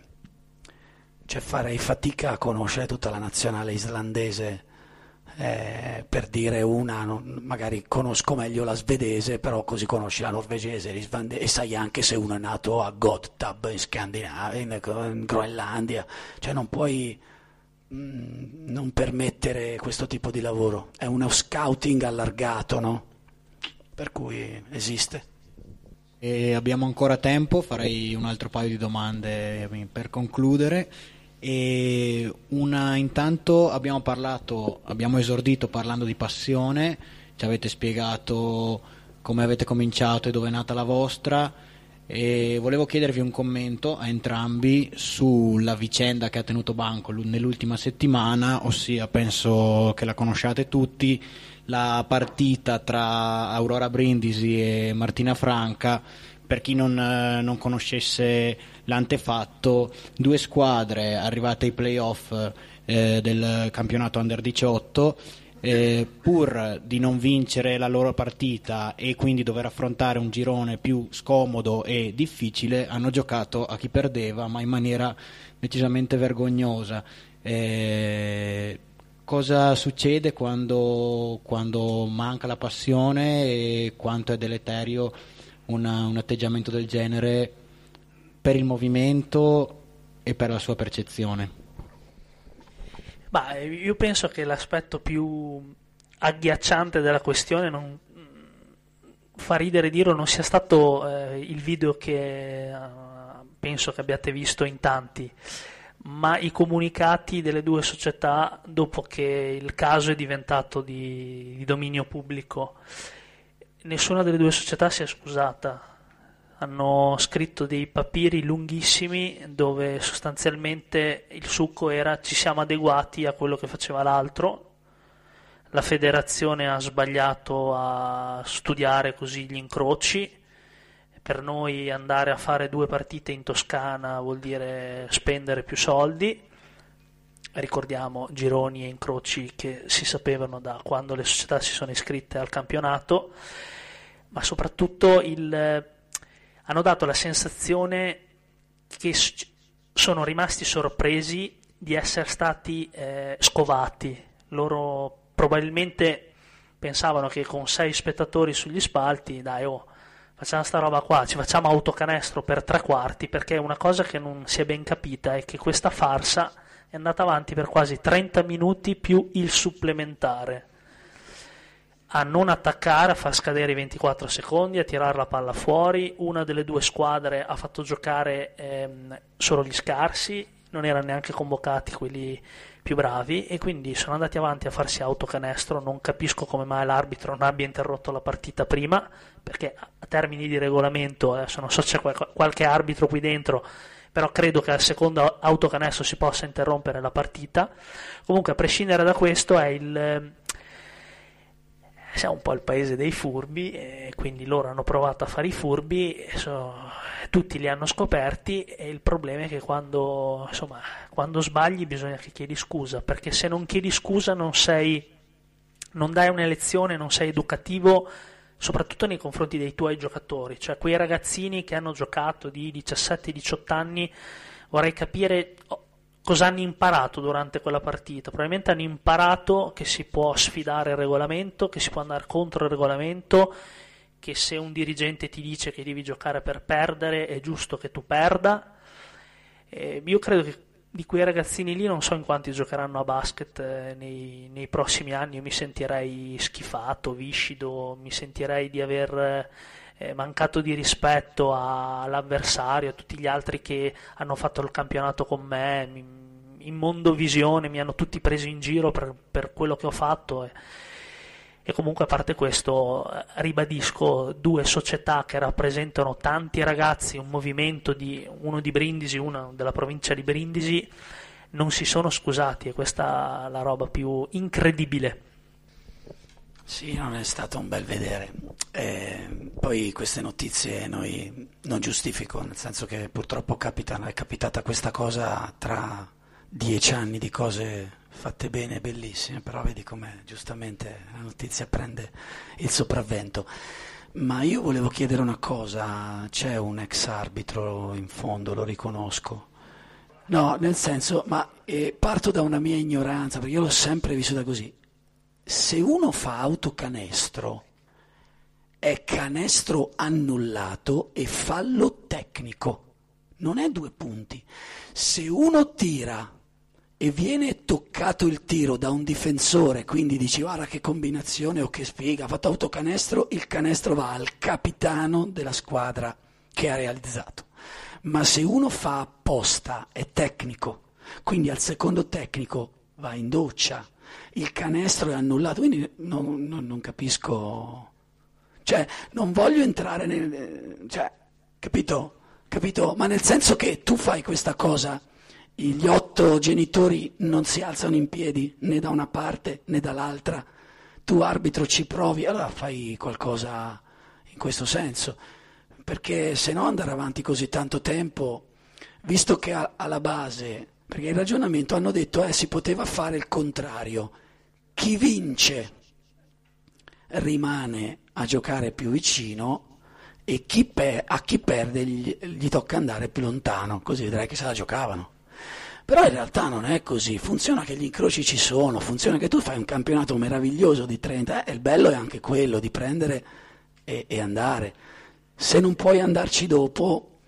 cioè farei fatica a conoscere tutta la nazionale islandese. eh, per dire una, non- magari conosco meglio la svedese, però così conosci la norvegese e sai anche se uno è nato a Gottab in Scandinavia, in, in Groenlandia, cioè non puoi mm, non permettere questo tipo di lavoro. È uno scouting allargato, no? Per cui esiste. E abbiamo ancora tempo, farei un altro paio di domande per concludere. Una intanto abbiamo parlato, abbiamo esordito parlando di passione, ci avete spiegato come avete cominciato e dove è nata la vostra e volevo chiedervi un commento a entrambi sulla vicenda che ha tenuto banco nell'ultima settimana, ossia penso che la conosciate tutti, la partita tra Aurora Brindisi e Martina Franca. Per chi non, eh, non conoscesse l'antefatto, due squadre arrivate ai playoff eh, del campionato Under 18 eh, pur di non vincere la loro partita e quindi dover affrontare un girone più scomodo e difficile, hanno giocato a chi perdeva, ma in maniera decisamente vergognosa. Eh, cosa succede quando, quando, manca la passione e quanto è deleterio una, un atteggiamento del genere per il movimento e per la sua percezione? Bah, io penso che l'aspetto più agghiacciante della questione non fa ridere dirlo non sia stato eh, il video che eh, penso che abbiate visto in tanti ma i comunicati delle due società dopo che il caso è diventato di, di dominio pubblico. Nessuna delle due società si è scusata, hanno scritto dei papiri lunghissimi dove sostanzialmente il succo era ci siamo adeguati a quello che faceva l'altro. La federazione ha sbagliato a studiare così gli incroci per noi andare a fare due partite in Toscana vuol dire spendere più soldi. Ricordiamo gironi e incroci che si sapevano da quando le società si sono iscritte al campionato, ma soprattutto il, hanno dato la sensazione che sono rimasti sorpresi di essere stati eh, scovati. Loro probabilmente pensavano che con sei spettatori sugli spalti, dai, oh, facciamo sta roba qua, ci facciamo autocanestro per tre quarti, perché una cosa che non si è ben capita è che questa farsa è andata avanti per quasi 30 minuti più il supplementare. A non attaccare, a far scadere i 24 secondi, a tirare la palla fuori. Una delle due squadre ha fatto giocare ehm, solo gli scarsi, non erano neanche convocati quelli più bravi e quindi sono andati avanti a farsi autocanestro. Non capisco come mai l'arbitro non abbia interrotto la partita prima, perché a termini di regolamento, adesso non so se c'è qualche arbitro qui dentro, però credo che al secondo autocanestro si possa interrompere la partita. Comunque, a prescindere da questo, è il. Siamo un po' il paese dei furbi, e quindi loro hanno provato a fare i furbi, so, tutti li hanno scoperti e il problema è che quando, insomma, quando sbagli bisogna che chiedi scusa, perché se non chiedi scusa non sei, non dai una lezione, non sei educativo, soprattutto nei confronti dei tuoi giocatori, cioè quei ragazzini che hanno giocato di 17-18 anni, vorrei capire cosa hanno imparato durante quella partita. Probabilmente hanno imparato che si può sfidare il regolamento, che si può andare contro il regolamento che se un dirigente ti dice che devi giocare per perdere è giusto che tu perda. Eh, io credo che di quei ragazzini lì non so in quanti giocheranno a basket eh, nei, nei, prossimi anni, io mi sentirei schifato, viscido, mi sentirei di aver eh, mancato di rispetto all'avversario, a tutti gli altri che hanno fatto il campionato con me, mi, in mondovisione mi hanno tutti preso in giro per, per quello che ho fatto. Eh e comunque a parte questo eh, ribadisco due società che rappresentano tanti ragazzi, un movimento di uno di Brindisi, uno della provincia di Brindisi, non si sono scusati e questa è la roba più incredibile. Sì, non è stato un bel vedere. Eh, poi queste notizie noi non giustifico, nel senso che purtroppo capita, è capitata questa cosa tra dieci anni di cose fatte bene, bellissime, però vedi come giustamente la notizia prende il sopravvento. Ma io volevo chiedere una cosa, c'è un ex arbitro in fondo, lo riconosco. No, nel senso, ma eh, parto da una mia ignoranza, perché io l'ho sempre vissuta così. Se uno fa autocanestro, è canestro annullato e fallo tecnico, non è due punti. Se uno tira e viene toccato il tiro da un difensore, quindi dici guarda che combinazione o che spiega, ha fatto autocanestro, il canestro va al capitano della squadra che ha realizzato. Ma se uno fa apposta, è tecnico, quindi al secondo tecnico va in doccia, il canestro è annullato, quindi non, non, non capisco, cioè non voglio entrare nel... Cioè, capito? Capito? Ma nel senso che tu fai questa cosa gli otto genitori non si alzano in piedi né da una parte né dall'altra, tu arbitro ci provi, allora fai qualcosa in questo senso, perché se no andare avanti così tanto tempo, visto che alla base, perché il ragionamento hanno detto eh, si poteva fare il contrario, chi vince rimane a giocare più vicino e chi pe- a chi perde gli, gli tocca andare più lontano, così vedrai che se la giocavano. Però in realtà non è così, funziona che gli incroci ci sono, funziona che tu fai un campionato meraviglioso di 30 e il bello è anche quello di prendere e, e andare. Se non puoi andarci dopo,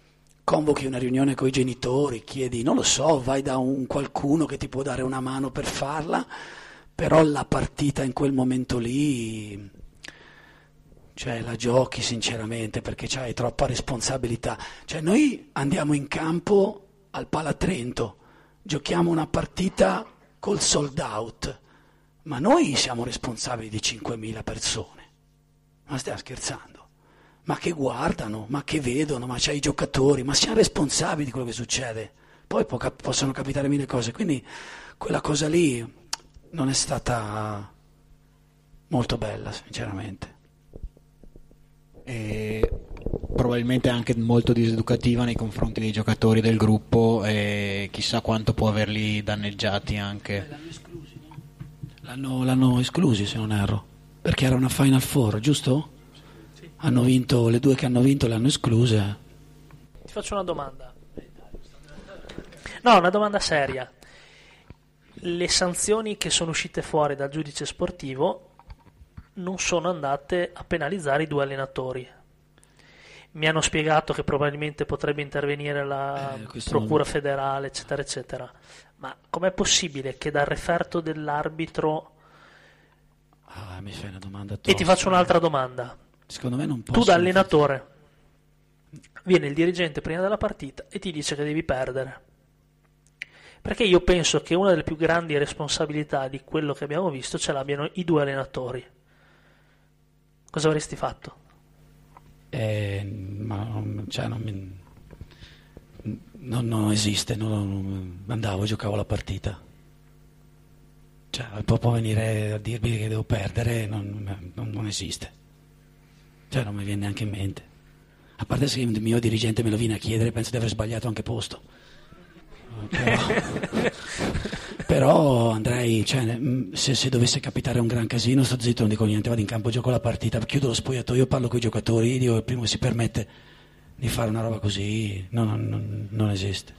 convochi una riunione con i genitori, chiedi, non lo so, vai da un qualcuno che ti può dare una mano per farla, però la partita in quel momento lì cioè la giochi sinceramente perché hai troppa responsabilità. Cioè noi andiamo in campo al Palatrento, giochiamo una partita col sold out, ma noi siamo responsabili di 5.000 persone. Ma stiamo scherzando? Ma che guardano, ma che vedono, ma c'hai i giocatori, ma siamo responsabili di quello che succede. Poi po- possono capitare mille cose, quindi quella cosa lì non è stata molto bella, sinceramente. E probabilmente anche molto diseducativa nei confronti dei giocatori del gruppo e chissà quanto può averli danneggiati anche. L'hanno esclusi, no? l'hanno, l'hanno esclusi se non erro, perché era una Final Four, giusto? Sì. Hanno vinto, le due che hanno vinto le hanno escluse. Ti faccio una domanda. No, una domanda seria. Le sanzioni che sono uscite fuori dal giudice sportivo non sono andate a penalizzare i due allenatori mi hanno spiegato che probabilmente potrebbe intervenire la eh, procura non... federale, eccetera, eccetera. Ma com'è possibile che dal referto dell'arbitro... Ah, mi fai una domanda tosta. E ti faccio un'altra domanda. Secondo me non posso... Tu da allenatore viene il dirigente prima della partita e ti dice che devi perdere. Perché io penso che una delle più grandi responsabilità di quello che abbiamo visto ce l'abbiano i due allenatori. Cosa avresti fatto? eh, ma cioè, non, mi, non, non, esiste, non, andavo, giocavo la partita. Cioè, può venire a dirmi che devo perdere, non, non, esiste. Cioè, non mi viene neanche in mente. A parte se il mio dirigente me lo viene a chiedere, penso di aver sbagliato anche posto. [LAUGHS] Però, però andrei, cioè, mm, se, se, dovesse capitare un gran casino, sto zitto, non dico niente, vado in campo, gioco la partita, chiudo lo spogliatoio, parlo con i giocatori, dico il primo che si permette di fare una roba così, no, non, non, non esiste.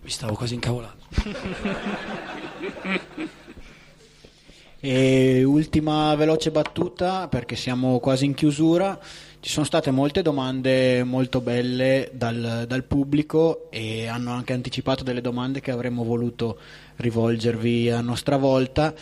Mi stavo quasi incavolato. [LAUGHS] e ultima veloce battuta, perché siamo quasi in chiusura. Ci sono state molte domande molto belle dal, dal, pubblico e hanno anche anticipato delle domande che avremmo voluto rivolgervi a nostra volta.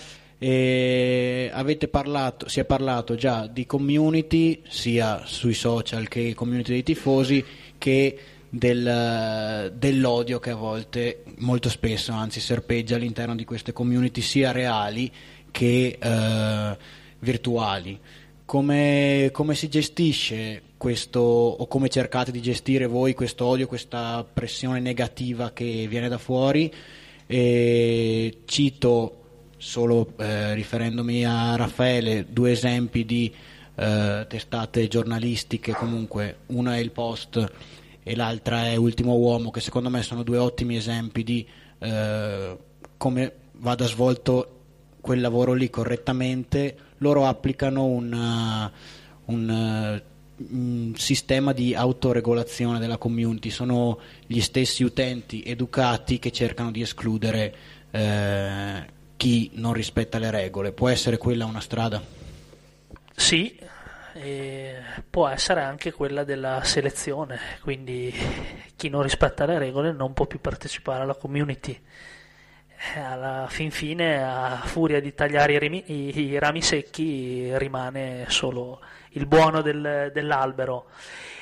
Parlato, si è parlato già di community sia sui social che community dei tifosi che del, dell'odio che a volte, molto spesso anzi, serpeggia all'interno di queste community sia reali che eh, virtuali come, come, si gestisce questo, o come cercate di gestire voi questo odio, questa pressione negativa che viene da fuori? E cito solo eh, riferendomi a Raffaele due esempi di eh, testate giornalistiche, comunque una è il Post e l'altra è Ultimo Uomo, che secondo me sono due ottimi esempi di eh, come vada svolto quel lavoro lì correttamente, loro applicano un, uh, un, uh, un, sistema di autoregolazione della community, sono gli stessi utenti educati che cercano di escludere eh, chi non rispetta le regole. Può essere quella una strada? Sì, può essere anche quella della selezione, quindi chi non rispetta le regole non può più partecipare alla community. Eh, alla fin fine, a furia di tagliare i, rami, i, i rami secchi, rimane solo il buono del, dell'albero.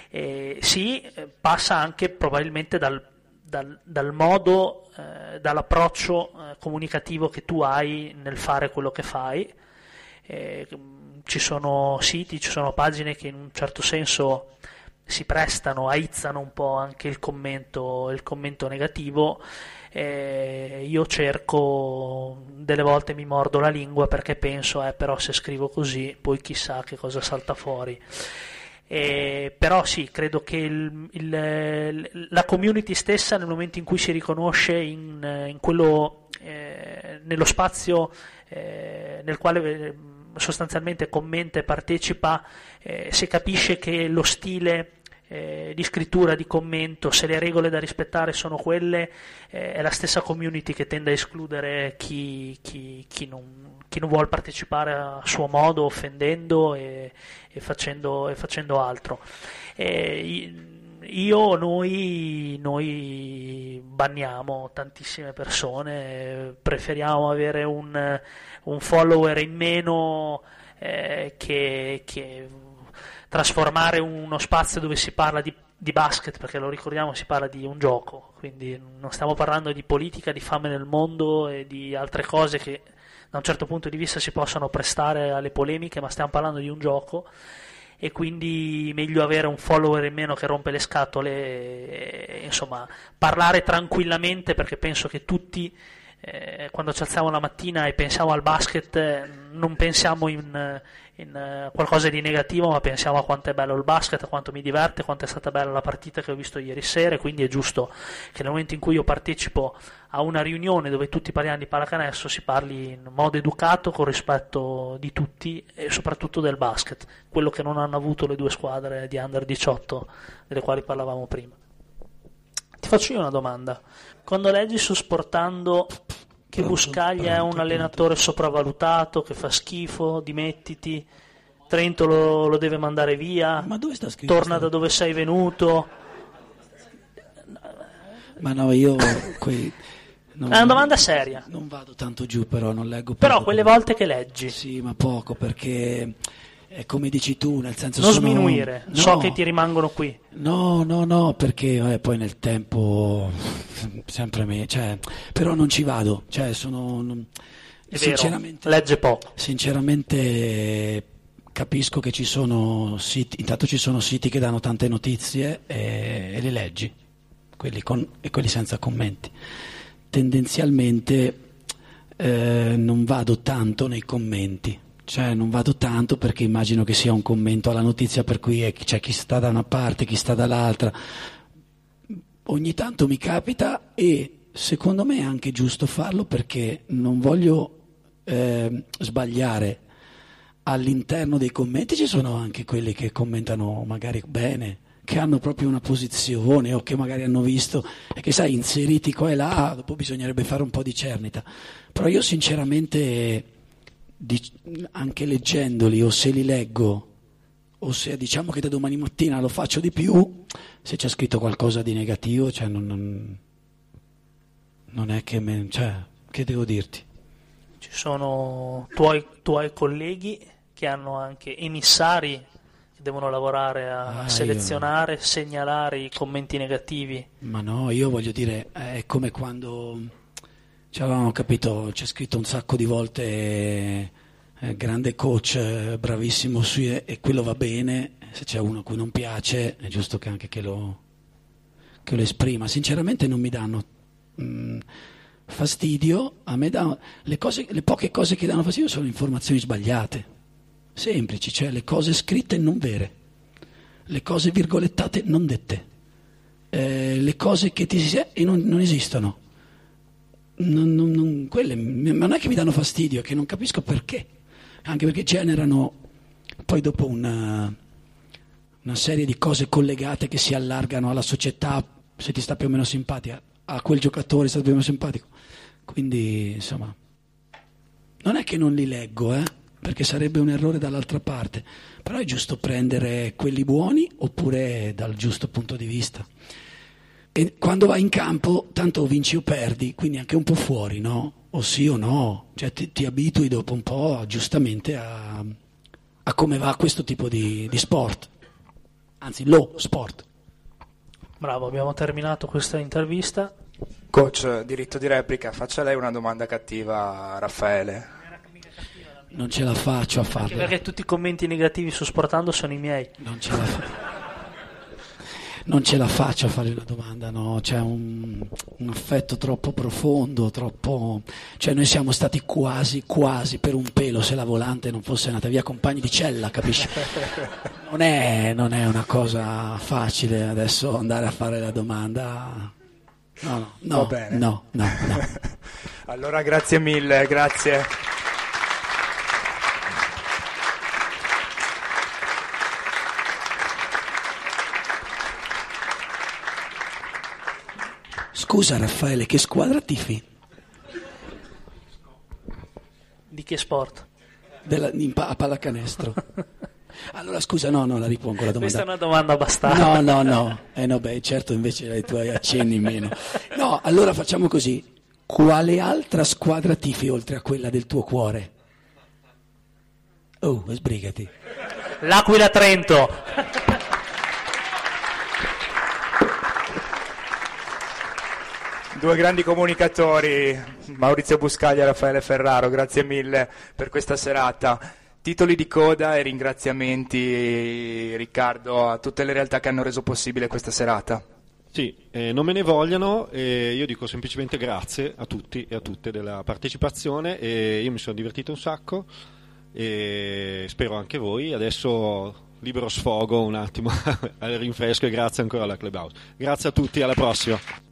E sì, passa anche probabilmente dal, dal, dal modo, eh, dall'approccio eh, comunicativo che tu hai nel fare quello che fai. Eh, ci sono siti, ci sono pagine che in un certo senso si prestano, aizzano un po' anche il commento, il commento negativo eh, io cerco, delle volte mi mordo la lingua perché penso, eh, però se scrivo così, poi chissà che cosa salta fuori. Eh, però sì, credo che il, il, la community stessa nel momento in cui si riconosce in, in quello, eh, nello spazio eh, nel quale eh, sostanzialmente commenta e partecipa, eh, si capisce che lo stile eh, di scrittura, di commento, se le regole da rispettare sono quelle, eh, è la stessa community che tende a escludere chi, chi, chi, non, chi non, vuole partecipare a suo modo, offendendo e, e, facendo, e facendo, altro. Eh, io, noi, noi banniamo tantissime persone, preferiamo avere un, un follower in meno eh, che, che trasformare uno spazio dove si parla di, di, basket, perché lo ricordiamo, si parla di un gioco, quindi non stiamo parlando di politica, di fame nel mondo e di altre cose che da un certo punto di vista si possono prestare alle polemiche, ma stiamo parlando di un gioco. E quindi meglio avere un follower in meno che rompe le scatole, e, insomma, parlare tranquillamente perché penso che tutti eh, quando ci alziamo la mattina e pensiamo al basket eh, non pensiamo in, in uh, qualcosa di negativo ma pensiamo a quanto è bello il basket, a quanto mi diverte, quanto è stata bella la partita che ho visto ieri sera quindi è giusto che nel momento in cui io partecipo a una riunione dove tutti parliamo di pallacanestro si parli in modo educato con rispetto di tutti e soprattutto del basket, quello che non hanno avuto le due squadre di under 18 delle quali parlavamo prima. Ti faccio io una domanda. Quando leggi su Sportando che Buscaglia è un allenatore sopravvalutato, che fa schifo, dimettiti, Trento lo, lo deve mandare via, Ma dove sta scritto? torna da dove sei venuto. Ma no, io quei, non, è una domanda seria. Non vado tanto giù, però non leggo Però quelle volte che leggi. Sì, ma poco perché è come dici tu, nel senso non sono... sminuire, no, so che ti rimangono qui. No, no, no, perché vabbè, poi nel tempo sempre me, cioè, però non ci vado, cioè sono non, sinceramente vero, legge poco. Sinceramente capisco che ci sono siti, intanto ci sono siti che danno tante notizie e, e le leggi, quelli con, e quelli senza commenti. Tendenzialmente eh, non vado tanto nei commenti cioè, non vado tanto perché immagino che sia un commento alla notizia per cui c'è chi sta da una parte, chi sta dall'altra. Ogni tanto mi capita e secondo me è anche giusto farlo perché non voglio eh, sbagliare. All'interno dei commenti ci sono anche quelli che commentano magari bene, che hanno proprio una posizione o che magari hanno visto e che sai inseriti qua e là, dopo bisognerebbe fare un po' di cernita. Però io sinceramente anche leggendoli o se li leggo o se diciamo che da domani mattina lo faccio di più, se c'è scritto qualcosa di negativo, cioè non, non, non è che, me, cioè, che devo dirti. Ci sono tuoi, tuoi colleghi che hanno anche emissari che devono lavorare a ah, selezionare, io... segnalare i commenti negativi. Ma no, io voglio dire, è come quando ci avevamo capito, c'è scritto un sacco di volte eh, grande coach, eh, bravissimo su, e quello va bene, se c'è uno a cui non piace è giusto che anche che lo, che lo esprima. Sinceramente non mi danno mh, mm, fastidio, a me da, le, cose, le poche cose che danno fastidio sono informazioni sbagliate, semplici, cioè le cose scritte non vere, le cose virgolettate non dette, eh, le cose che ti si e non, non esistono non, non, non, quelle non è che mi danno fastidio, è che non capisco perché, anche perché generano poi dopo una, una serie di cose collegate che si allargano alla società, se ti sta più o meno simpatica, a quel giocatore sta più o meno simpatico. Quindi, insomma, non è che non li leggo, eh, perché sarebbe un errore dall'altra parte, però è giusto prendere quelli buoni oppure dal giusto punto di vista. E quando vai in campo, tanto vinci o perdi, quindi anche un po' fuori, no? O sì o no, cioè ti, ti abitui dopo un po' giustamente a, a come va questo tipo di, di sport, anzi lo sport. Bravo, abbiamo terminato questa intervista. Coach, diritto di replica, faccia lei una domanda cattiva a Raffaele. Non ce la faccio a farla. Anche perché tutti i commenti negativi su Sportando sono i miei. Non ce la faccio non ce la faccio a fare una domanda, no? C'è un, un, affetto troppo profondo, troppo... Cioè noi siamo stati quasi, quasi per un pelo se la volante non fosse andata via compagni di cella, capisci? [LAUGHS] Non è, non è una cosa facile adesso andare a fare la domanda. No, no, no, Va bene. no, no, no. [LAUGHS] allora grazie mille, grazie. Scusa Raffaele, che squadra tifi? Di che sport? Della, in a pallacanestro. [LAUGHS] Allora scusa, no, no, la ripongo la domanda. Questa è una domanda bastarda. No, no, no. Eh no, beh, certo invece hai i tuoi accenni meno. No, allora facciamo così. Quale altra squadra tifi oltre a quella del tuo cuore? Oh, sbrigati. L'Aquila Trento. Due grandi comunicatori, Maurizio Buscaglia e Raffaele Ferraro, grazie mille per questa serata. Titoli di coda e ringraziamenti, Riccardo, a tutte le realtà che hanno reso possibile questa serata. Sì, eh, non me ne vogliano, eh, io dico semplicemente grazie a tutti e a tutte della partecipazione e io mi sono divertito un sacco e spero anche voi. Adesso libero sfogo un attimo [LAUGHS] al rinfresco e grazie ancora alla Clubhouse. Grazie a tutti, alla prossima.